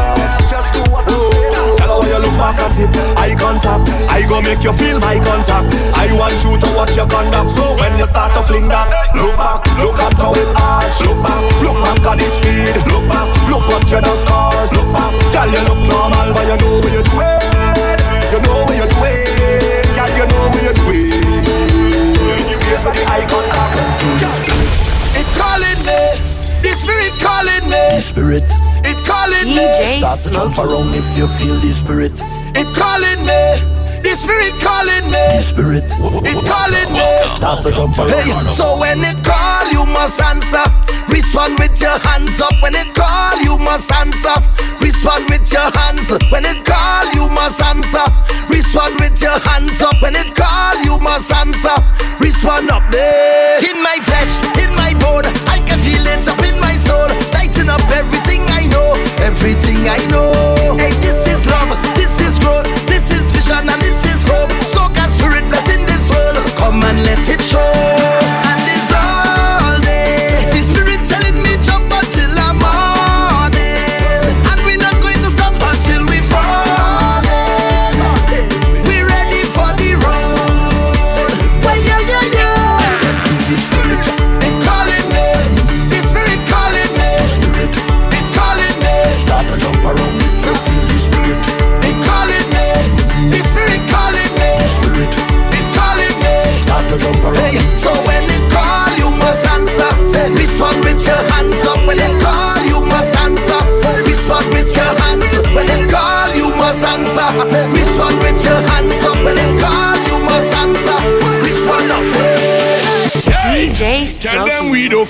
Tell you look back at it, eye contact. I go make you feel my contact. I want you to watch your conduct. So when you start to fling that, look back, look at how it arch. Look back, look back at the speed. Look back, look what you just caused. Look back, girl, you look normal, but you know what you're doing. You know what you're doing, girl, you know what you're doing. You face with the eye contact. It calling me, the spirit calling me. The spirit. It calling
DJ
me. Start to jump around if you feel the spirit. It calling me. The spirit calling me. The spirit. It calling me. Start to jump.
Hey, so when it call, you must answer. Respond with your hands up. When it call, you must answer. Respond with your hands. When it call, you must answer. Respond with your hands up. When it call, you must answer. Respond up there. In my flesh, in my bone, I can feel it up in my soul. Lighting up everything I know, everything I know. Hey, this is love, and let it show.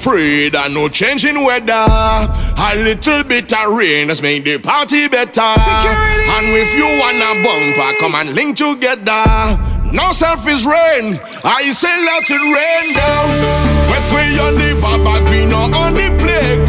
Afraid and no changing weather. A little bit of rain has made the party better. Security. And if you wanna bumper, come and link together. No selfish rain, I say let it rain down. Wet way on the Baba Green or on the playground.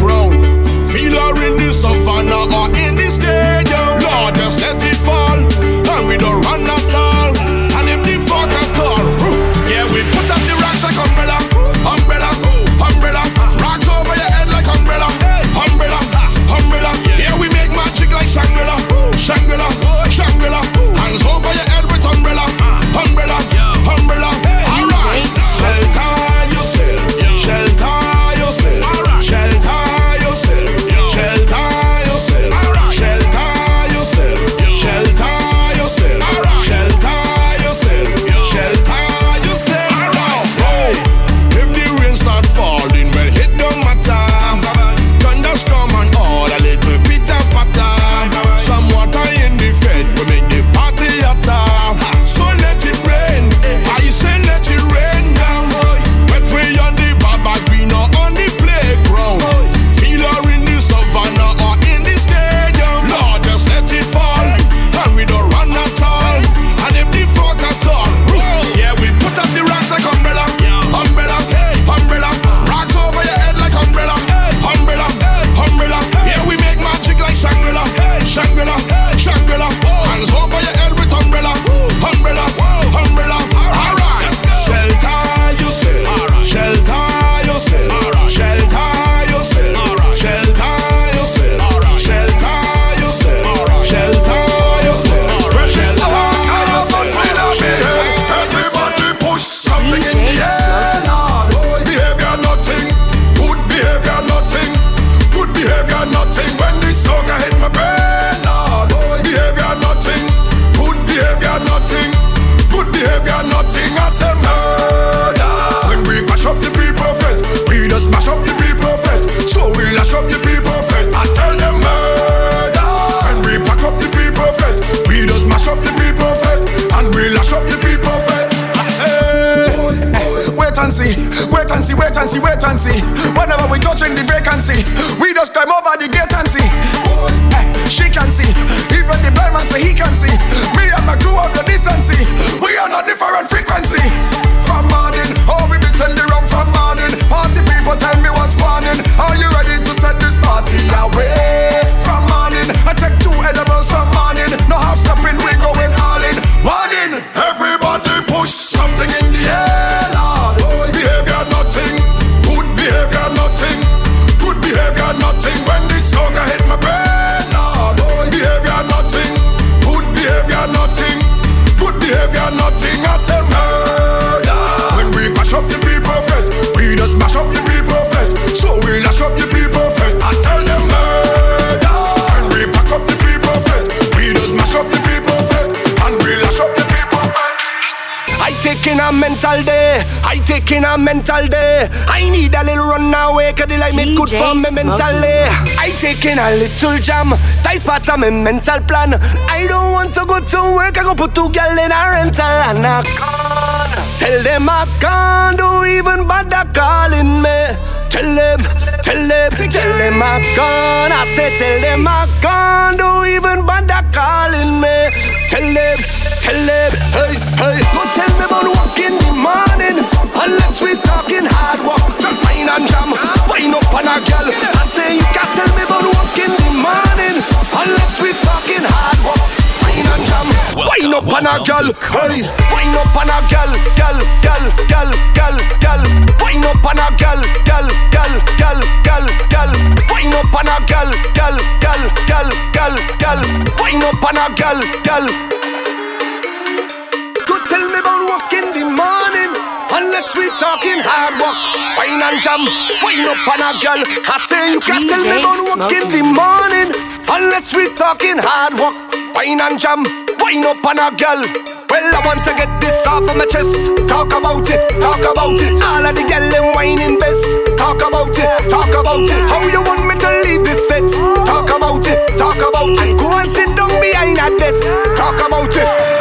I
taking a mental day. I need a little run away, cause the life make good for me mentally. I taking a little jam. That's part of my mental plan. I don't want to go to work. I go put two girl in a rental and I can't. Tell them I can't do even bother calling me. Tell them, tell them, tell them I can't. I say tell them I can't do even bother calling me. Tell them, tell them, hey, hey. Don't tell me about walk in the morning unless we talking hard work. Wine and jam, wine up on a girl. I say you can't tell me about walk in the morning unless we talking hard work. Wine and jam, wine up on a girl. Hey, wine up on a girl, girl, girl, girl, girl, girl. Wine up on a girl, girl, girl, girl, girl, girl. Wine up on a girl, girl, girl, girl, girl, girl. Wine up on a girl, girl. Don't tell me about work in the morning unless we talking hard work. Wine and jam, wine up on a girl. I say you can't tell me about work in the morning unless we talking hard work. Wine and jam, wine up on a girl. Well, I want to get this off of my chest. Talk about it, talk about it. All of the girl them whining best. Talk about it, talk about it. How you want me to leave this fit? Talk about it, talk about it. Go and sit down behind a desk. Talk about it.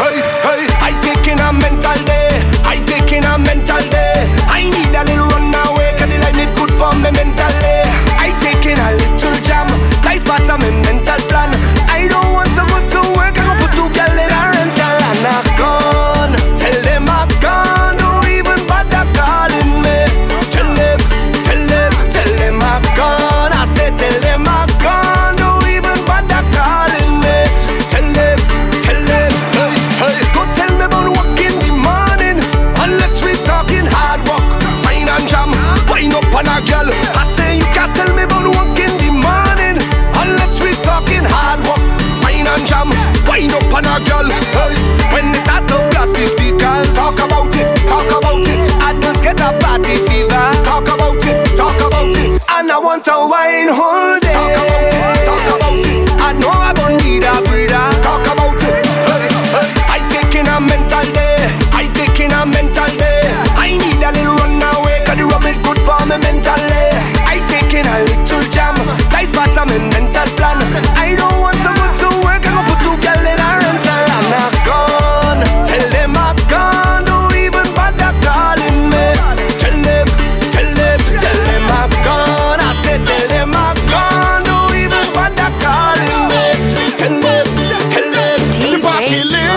want a
wine, hold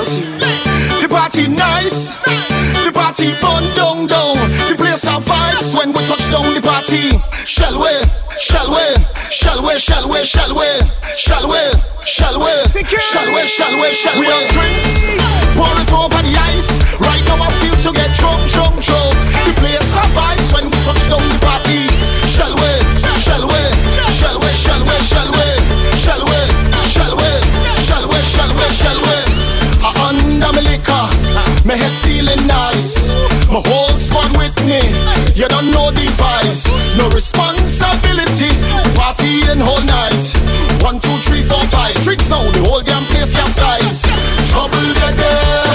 lit, the party nice, the party bun down down. The place have vibes when we touch down the party. Shall we? Shall we? Shall we? Shall we? Shall we? Shall we? Shall we? Shall we? Shall we? Shall we? We have drinks, pour it over the ice. Right now I feel to get drunk, drunk, drunk. The place have vibes when we touch down the party. Shall we? Shall we? Shall we? Shall we? Shall we? My head feeling nice. My whole squad with me. You don't know the vibes, no responsibility. Party in whole night. One, two, three, four, five. Tricks now, the whole damn place capsize. Trouble they
there,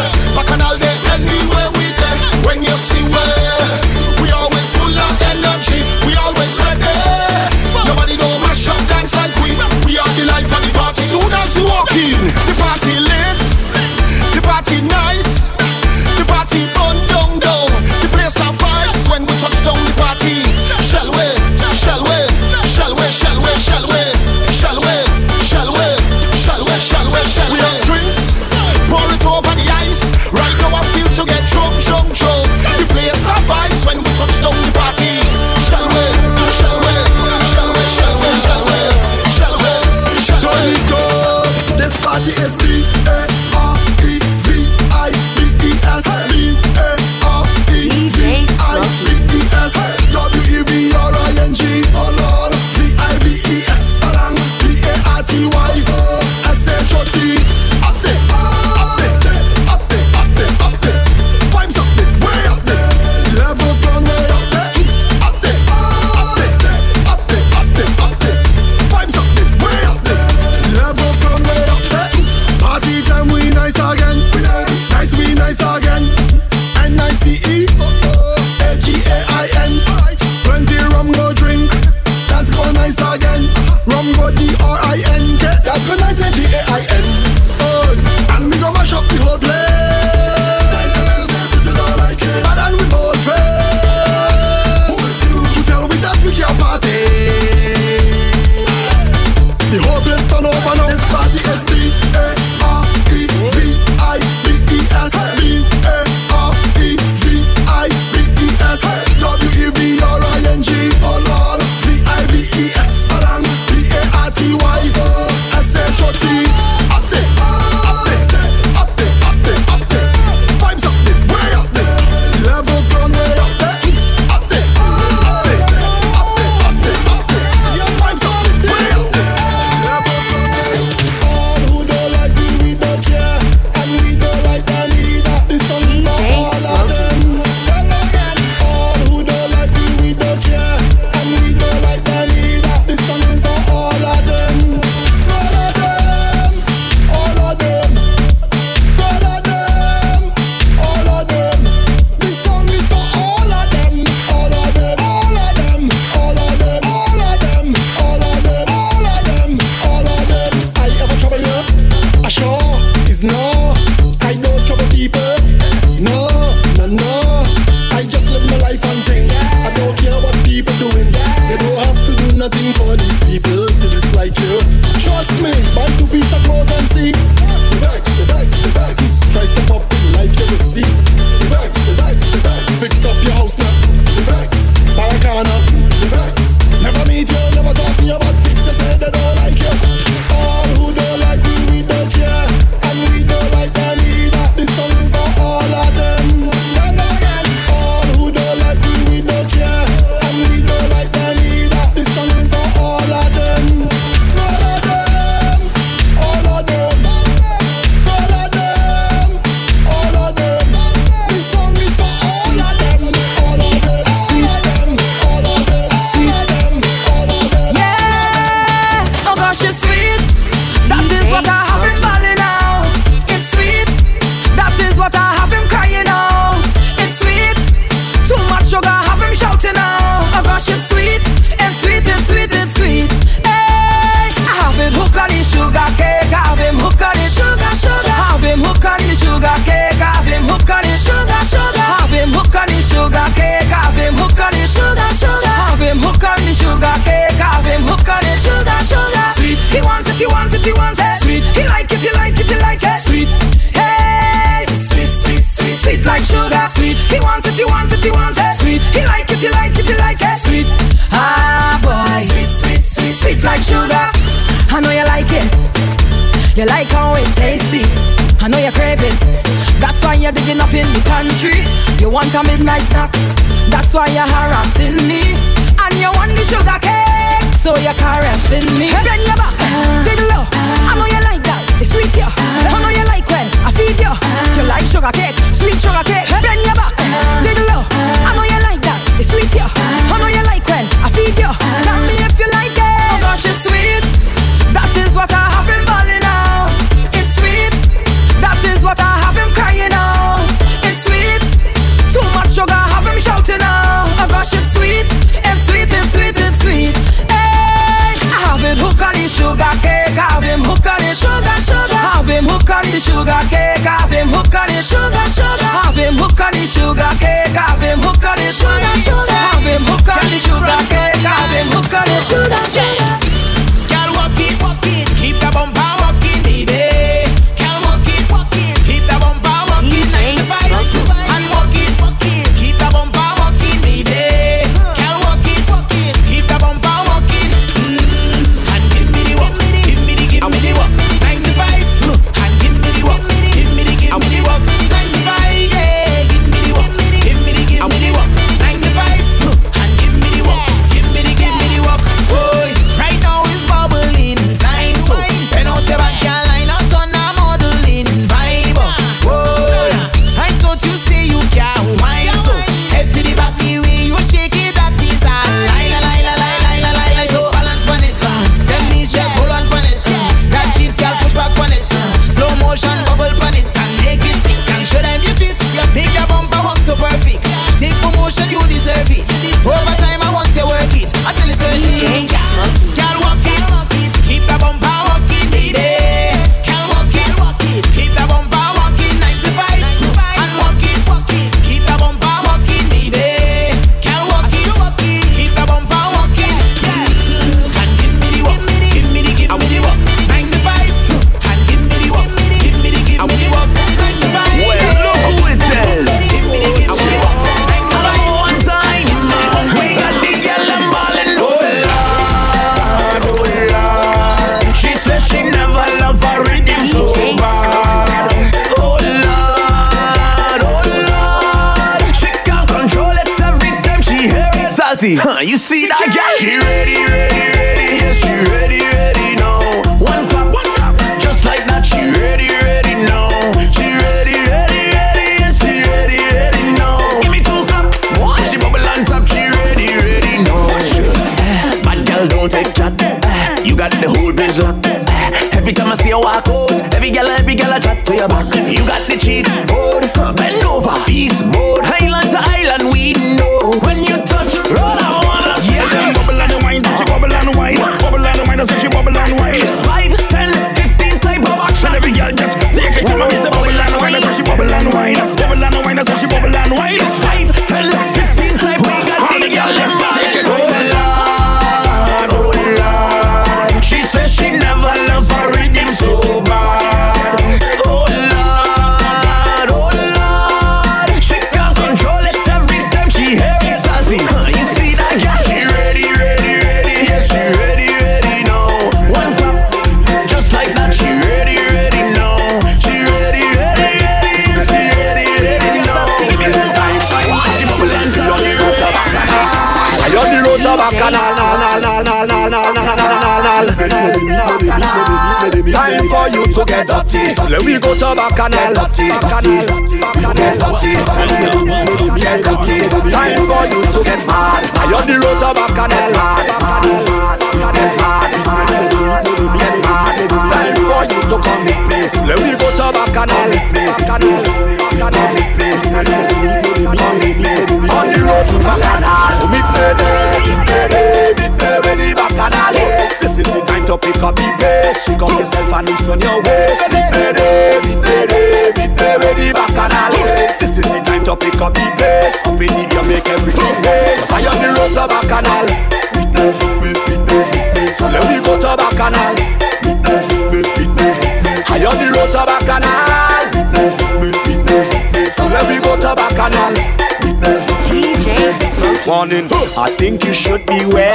I
think you should beware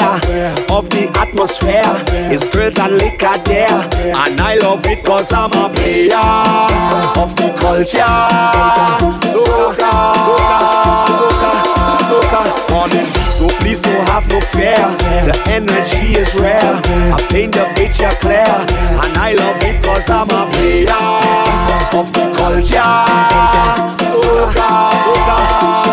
of the atmosphere. It's girls and liquor there, and I love it cause I'm a player of the culture. Soca, soca, soca, soca. So please don't have no fear. The energy is rare. I paint the picture clear, and I love it cause I'm a player of the culture. Soca, soca.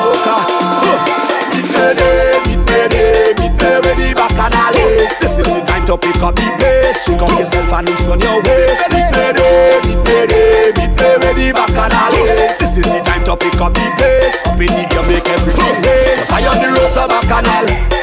up with a big Shake up yourself and loose on your waist Big baby, big baby, big baby, bacchanal This is the time to pick up the pace. Up in the air, make everything bass I on the road to bacchanal.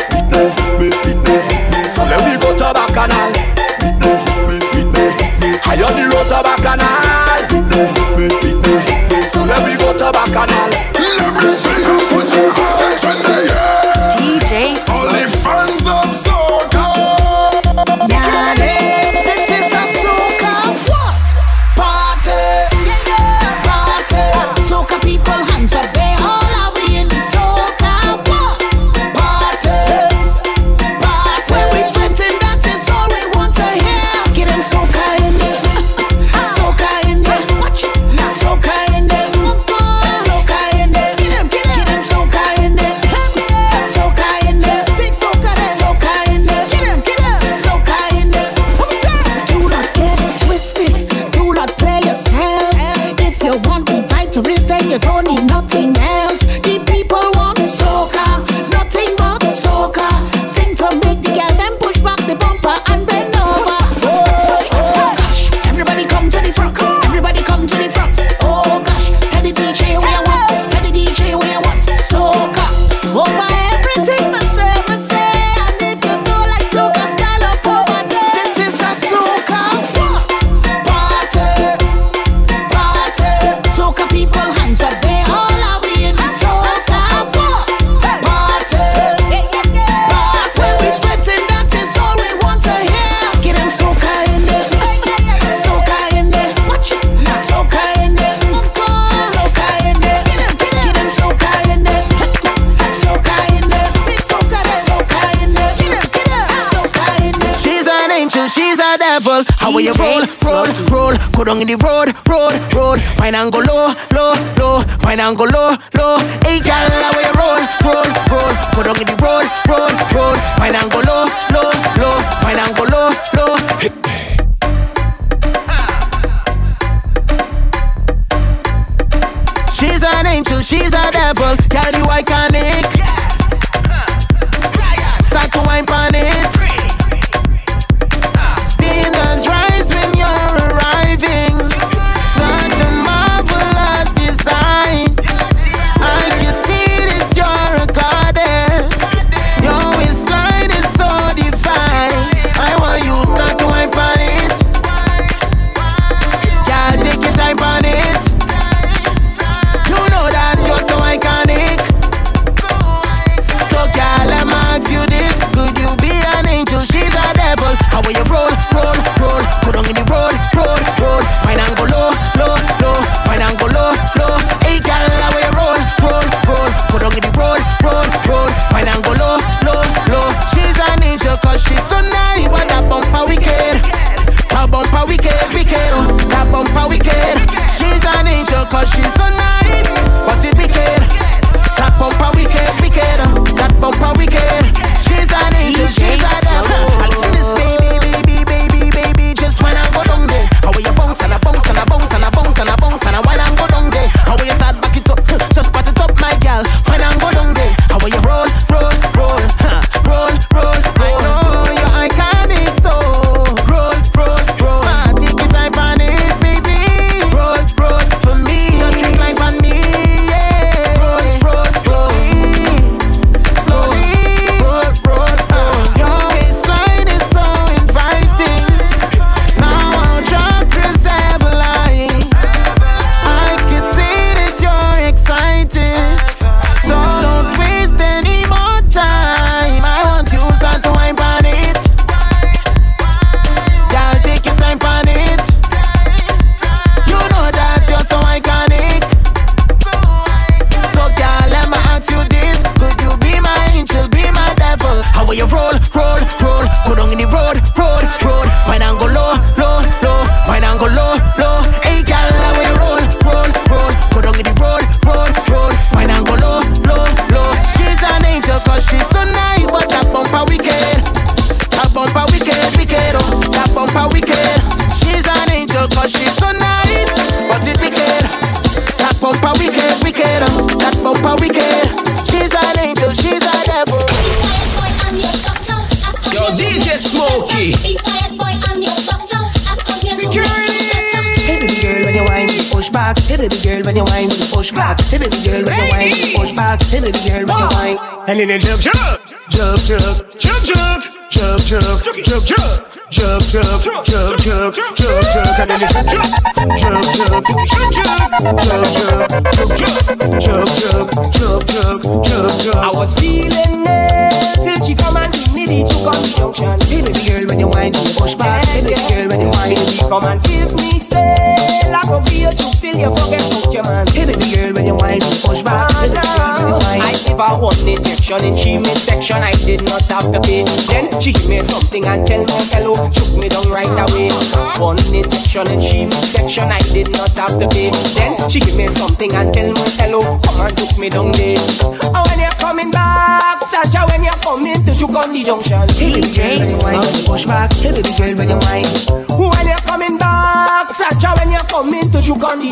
level. How are you
roll, roll, roll? Go down in the road, road, road. Wine and go low, low, low. Wine and go low.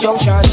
junction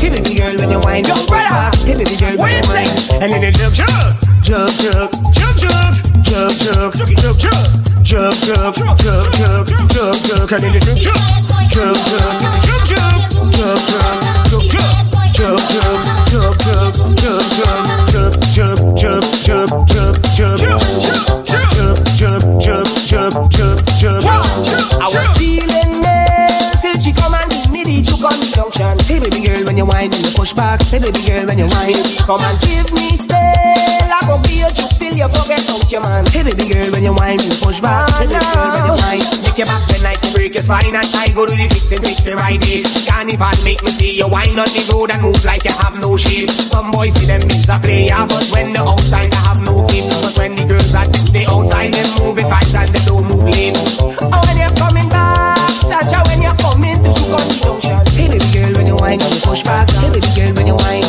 Come and give me style. I gon' be your juke till you forget out your man.
Hey baby girl, when you whine, you push back. Hey baby girl, when you whine,
make your back bend like you break your spine. And I go to the fixin', fix it right there. Can't even make me see you whine on the road and move like you have no shape. Some boys see them is a player, but when the outside they have no keep. But when the girls are they outside, they it fast and they don't move late. Oh, when you're coming back, that's how when you're coming to come on the ocean.
Hey baby girl, when you whine, you
push back.
Hey baby girl, when you whine.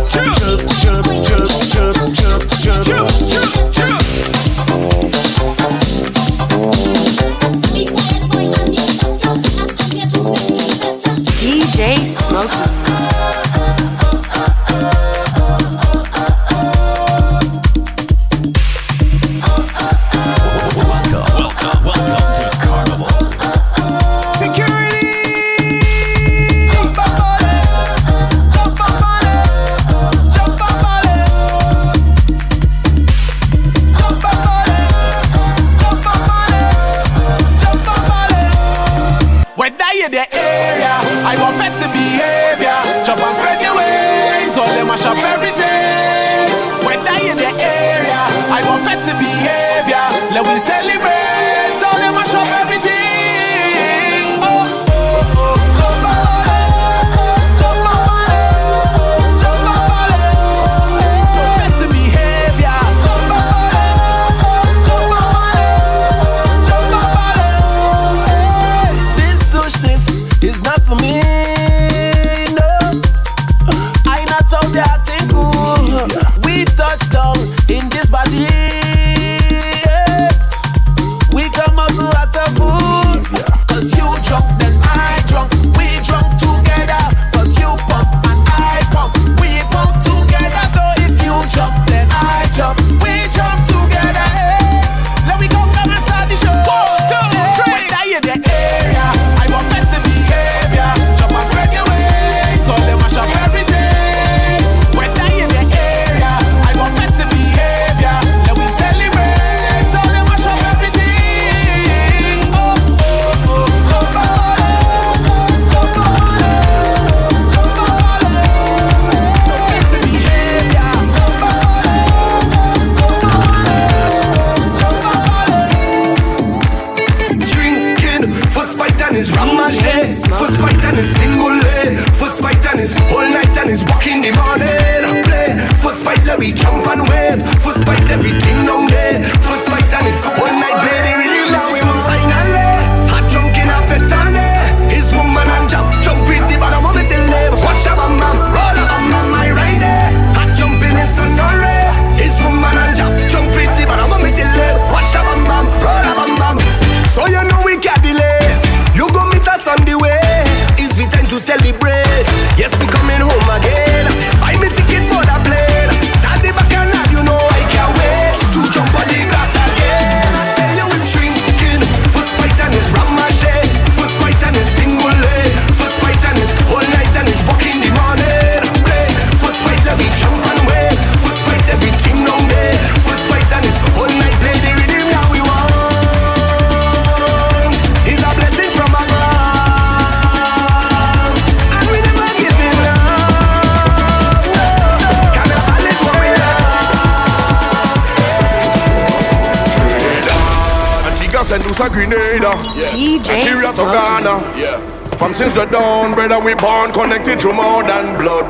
Nigeria to Ghana. Yeah. From since the dawn, brother, we born connected through more than blood.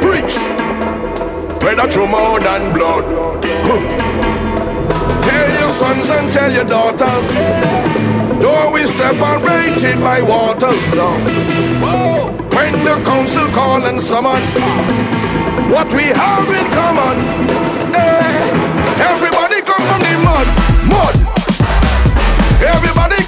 Preach. Brother, through more than blood. Huh. Tell your sons and tell your daughters. Though we separated by waters now. When the council call and summon, what we have in common. Eh, everybody come from the mud, mud. Everybody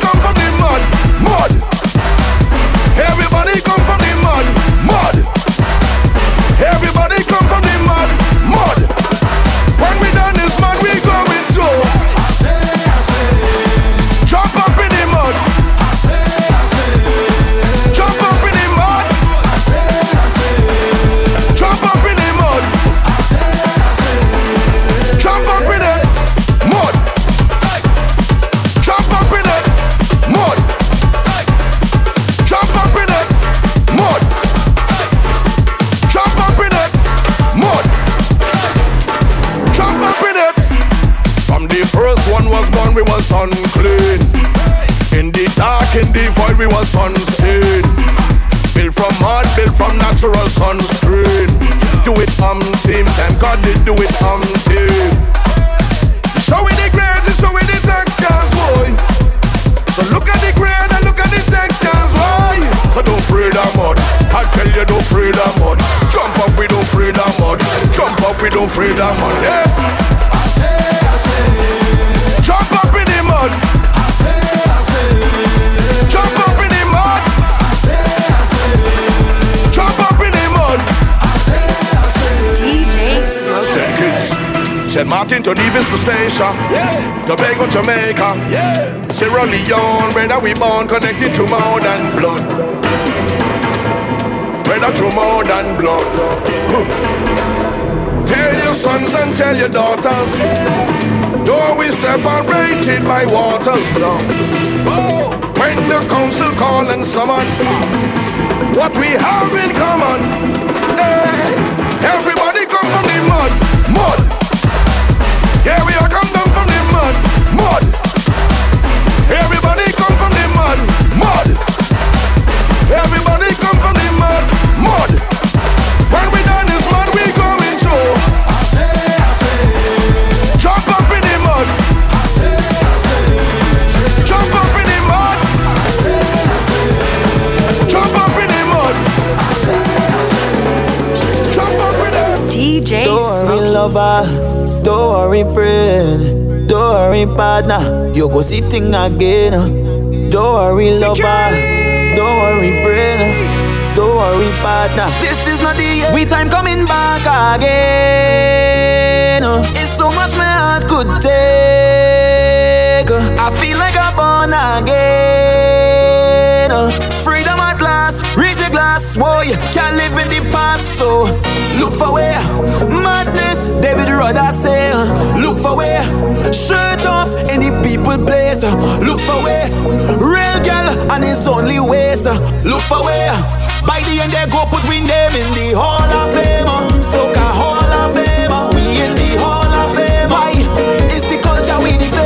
Martin to Nevis to station. Yeah. Tobago, Jamaica. Yeah. Sierra Leone, where we born connected to more than blood. Whether through more than blood. Huh. Tell your sons and tell your daughters. Though we separated by waters now. When the council call and summon, what we have in common. Eh, everybody come from the mud, mud. Yeah, we all come down from the mud, mud. Everybody come from the mud, mud. Everybody come from the mud, mud. When we done this mud, we going through. Jump up in the mud. Jump up in the mud. Jump up in the mud. Jump up in the
DJ
Don't worry, lover. Don't worry, friend. Don't worry, partner. You go see thing again. Uh. Don't worry, lover. Don't worry, friend. Uh. Don't worry, partner. This is not the end. We time coming back again. Uh. It's so much my heart could take. I feel like I'm born again. Freedom at last. Raise Whoa, you can't live in the past. So look for where madness. David Rudder say. Look for where shirt off any people place. Look for where real girl and it's only ways. Look for where by the end they go put we name in the Hall of Fame. Soca Hall of Fame. We in the Hall of Fame. Why? It's the culture we defend.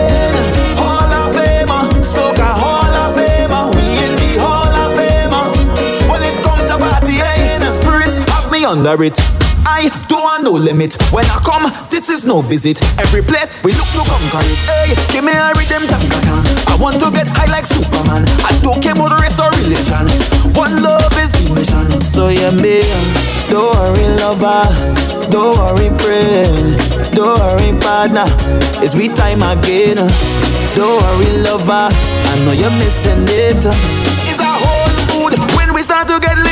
Under it. I don't want no limit. When I come, this is no visit. Every place we look to conquer it. Hey, give me a rhythm, tankata. I want to get high like Superman. I don't care about race or religion. One love is the mission. So yeah, me, don't worry, lover. Don't worry, friend. Don't worry, partner. It's we time again. Don't worry, lover. I know you're missing it. It's a whole mood when we start to get lit.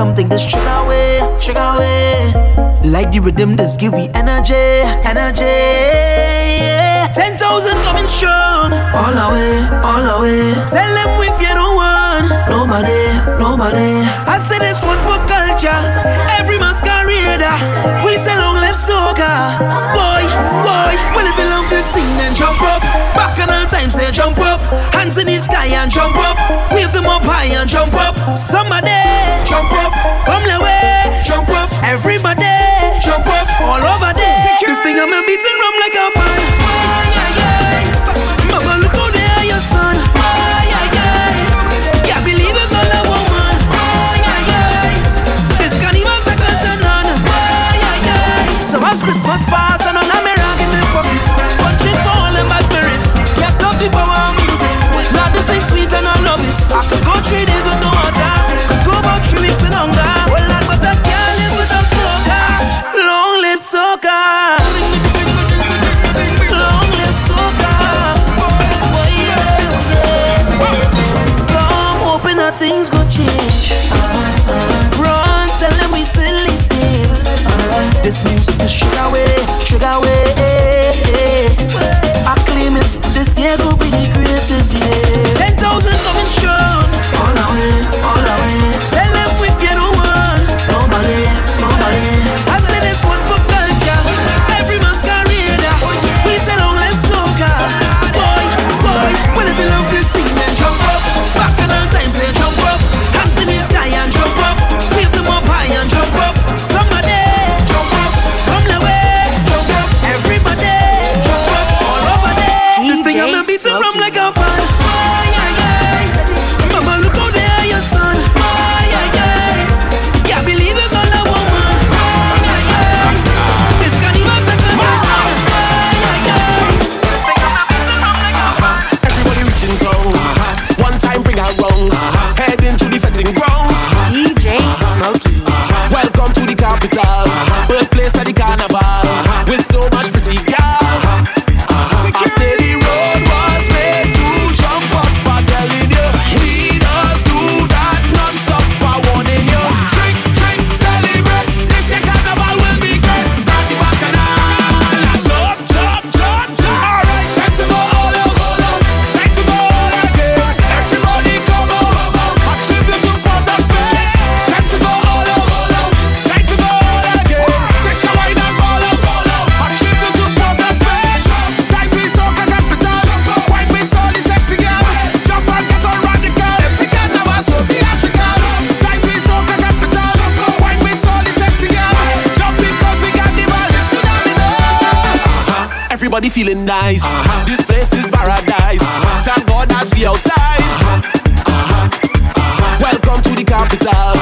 something that's trigger way, trigger way. Like the rhythm, this give me energy, energy.
fun. feeling nice. Uh-huh. This place is paradise. Uh-huh. Thank God that we outside. Uh-huh. uh-huh. Welcome to the capital.